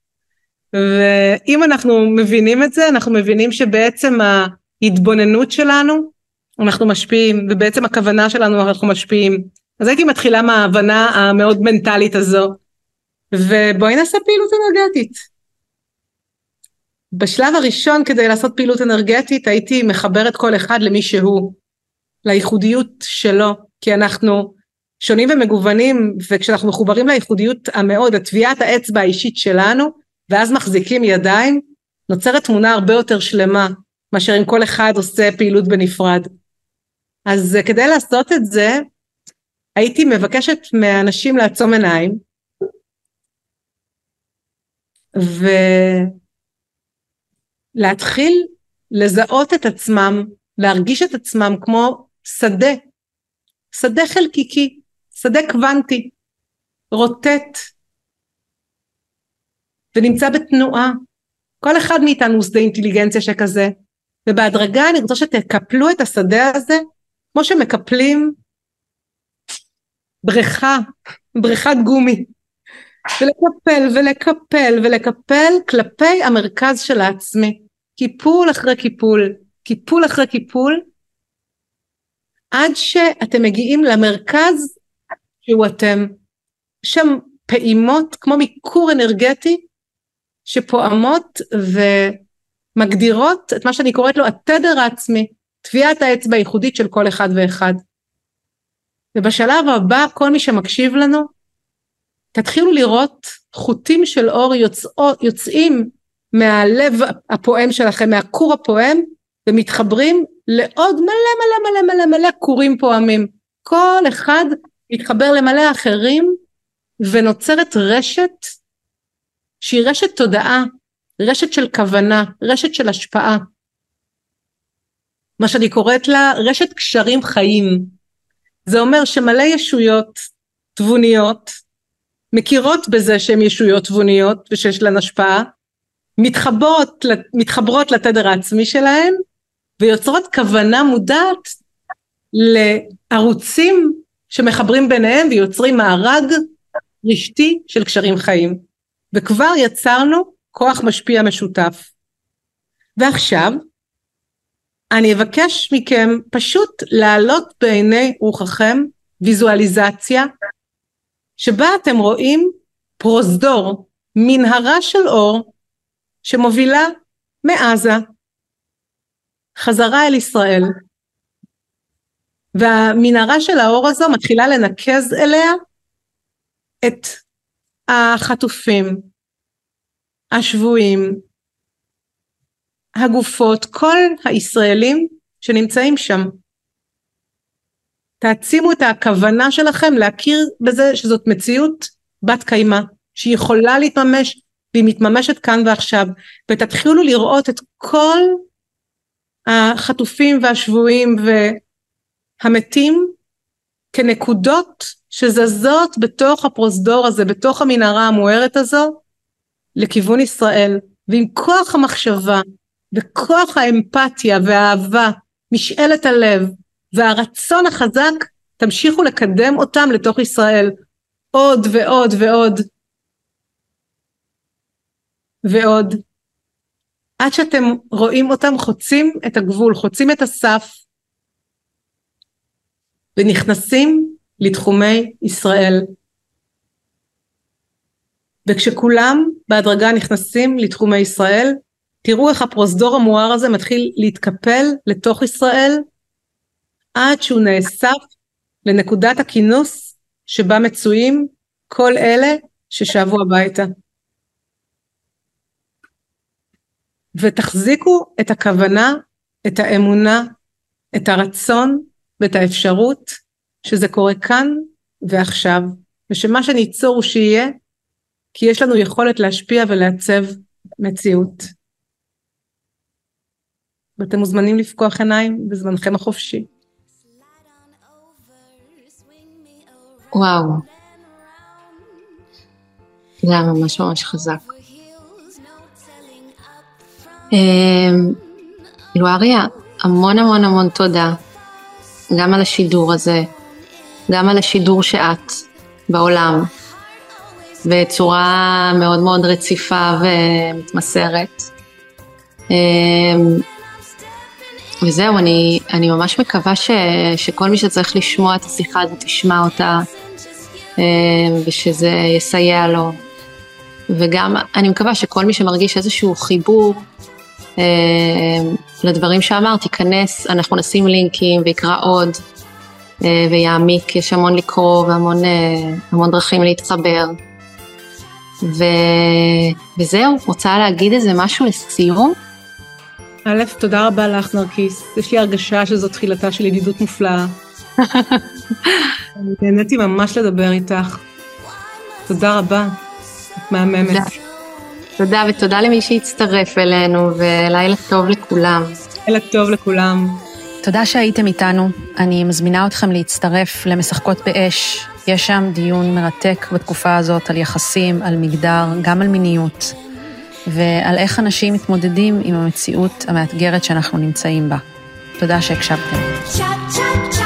ואם אנחנו מבינים את זה, אנחנו מבינים שבעצם ההתבוננות שלנו, אנחנו משפיעים, ובעצם הכוונה שלנו אנחנו משפיעים. אז הייתי מתחילה מההבנה המאוד מנטלית הזו, ובואי נעשה פעילות אנרגטית. בשלב הראשון כדי לעשות פעילות אנרגטית הייתי מחברת כל אחד למי שהוא, לייחודיות שלו, כי אנחנו שונים ומגוונים, וכשאנחנו מחוברים לייחודיות המאוד, לטביעת האצבע האישית שלנו, ואז מחזיקים ידיים, נוצרת תמונה הרבה יותר שלמה, מאשר אם כל אחד עושה פעילות בנפרד. אז כדי לעשות את זה, הייתי מבקשת מאנשים לעצום עיניים ולהתחיל לזהות את עצמם, להרגיש את עצמם כמו שדה, שדה חלקיקי, שדה קוונטי, רוטט ונמצא בתנועה. כל אחד מאיתנו הוא שדה אינטליגנציה שכזה, ובהדרגה אני רוצה שתקפלו את השדה הזה כמו שמקפלים בריכה, בריכת גומי, ולקפל ולקפל ולקפל כלפי המרכז של העצמי, קיפול אחרי קיפול, קיפול אחרי קיפול, עד שאתם מגיעים למרכז שהוא אתם. שם פעימות כמו מיקור אנרגטי שפועמות ומגדירות את מה שאני קוראת לו התדר העצמי, טביעת האצבע הייחודית של כל אחד ואחד. ובשלב הבא כל מי שמקשיב לנו תתחילו לראות חוטים של אור יוצאו, יוצאים מהלב הפועם שלכם, מהכור הפועם ומתחברים לעוד מלא מלא מלא מלא מלא כורים פועמים. כל אחד מתחבר למלא אחרים ונוצרת רשת שהיא רשת תודעה, רשת של כוונה, רשת של השפעה. מה שאני קוראת לה רשת קשרים חיים. זה אומר שמלא ישויות תבוניות מכירות בזה שהן ישויות תבוניות ושיש להן השפעה, מתחברות, מתחברות לתדר העצמי שלהן ויוצרות כוונה מודעת לערוצים שמחברים ביניהם ויוצרים מארג רשתי של קשרים חיים. וכבר יצרנו כוח משפיע משותף. ועכשיו אני אבקש מכם פשוט להעלות בעיני רוחכם ויזואליזציה שבה אתם רואים פרוזדור, מנהרה של אור שמובילה מעזה חזרה אל ישראל. והמנהרה של האור הזו מתחילה לנקז אליה את החטופים, השבויים, הגופות, כל הישראלים שנמצאים שם. תעצימו את הכוונה שלכם להכיר בזה שזאת מציאות בת קיימא, שהיא יכולה להתממש והיא מתממשת כאן ועכשיו, ותתחילו לראות את כל החטופים והשבויים והמתים כנקודות שזזות בתוך הפרוזדור הזה, בתוך המנהרה המוארת הזו, לכיוון ישראל, ועם כוח המחשבה וכוח האמפתיה והאהבה, משאלת הלב והרצון החזק, תמשיכו לקדם אותם לתוך ישראל. עוד ועוד ועוד. ועוד. עד שאתם רואים אותם חוצים את הגבול, חוצים את הסף ונכנסים לתחומי ישראל. וכשכולם בהדרגה נכנסים לתחומי ישראל, תראו איך הפרוזדור המואר הזה מתחיל להתקפל לתוך ישראל עד שהוא נאסף לנקודת הכינוס שבה מצויים כל אלה ששבו הביתה. ותחזיקו את הכוונה, את האמונה, את הרצון ואת האפשרות שזה קורה כאן ועכשיו, ושמה שניצור הוא שיהיה, כי יש לנו יכולת להשפיע ולעצב מציאות. ואתם מוזמנים לפקוח עיניים בזמנכם החופשי. וואו. זה היה ממש ממש חזק. לואריה, המון המון המון תודה, גם על השידור הזה, גם על השידור שאת בעולם, בצורה מאוד מאוד רציפה ומתמסרת. וזהו, אני, אני ממש מקווה ש, שכל מי שצריך לשמוע את השיחה הזאת תשמע אותה, ושזה יסייע לו. וגם אני מקווה שכל מי שמרגיש איזשהו חיבור לדברים שאמרת, ייכנס, אנחנו נשים לינקים ויקרא עוד ויעמיק, יש המון לקרוא והמון דרכים להתחבר. ו... וזהו, רוצה להגיד איזה משהו לסיום? א', תודה רבה לך נרקיס, יש לי הרגשה שזו תחילתה של ידידות מופלאה. נהניתי ממש לדבר איתך. תודה רבה, את מהממת. תודה. תודה ותודה למי שהצטרף אלינו ולילה טוב לכולם. לילה טוב לכולם. תודה שהייתם איתנו. אני מזמינה אתכם להצטרף למשחקות באש. יש שם דיון מרתק בתקופה הזאת על יחסים, על מגדר, גם על מיניות, ועל איך אנשים מתמודדים עם המציאות המאתגרת שאנחנו נמצאים בה. תודה שהקשבתם. צ'ה צ'ה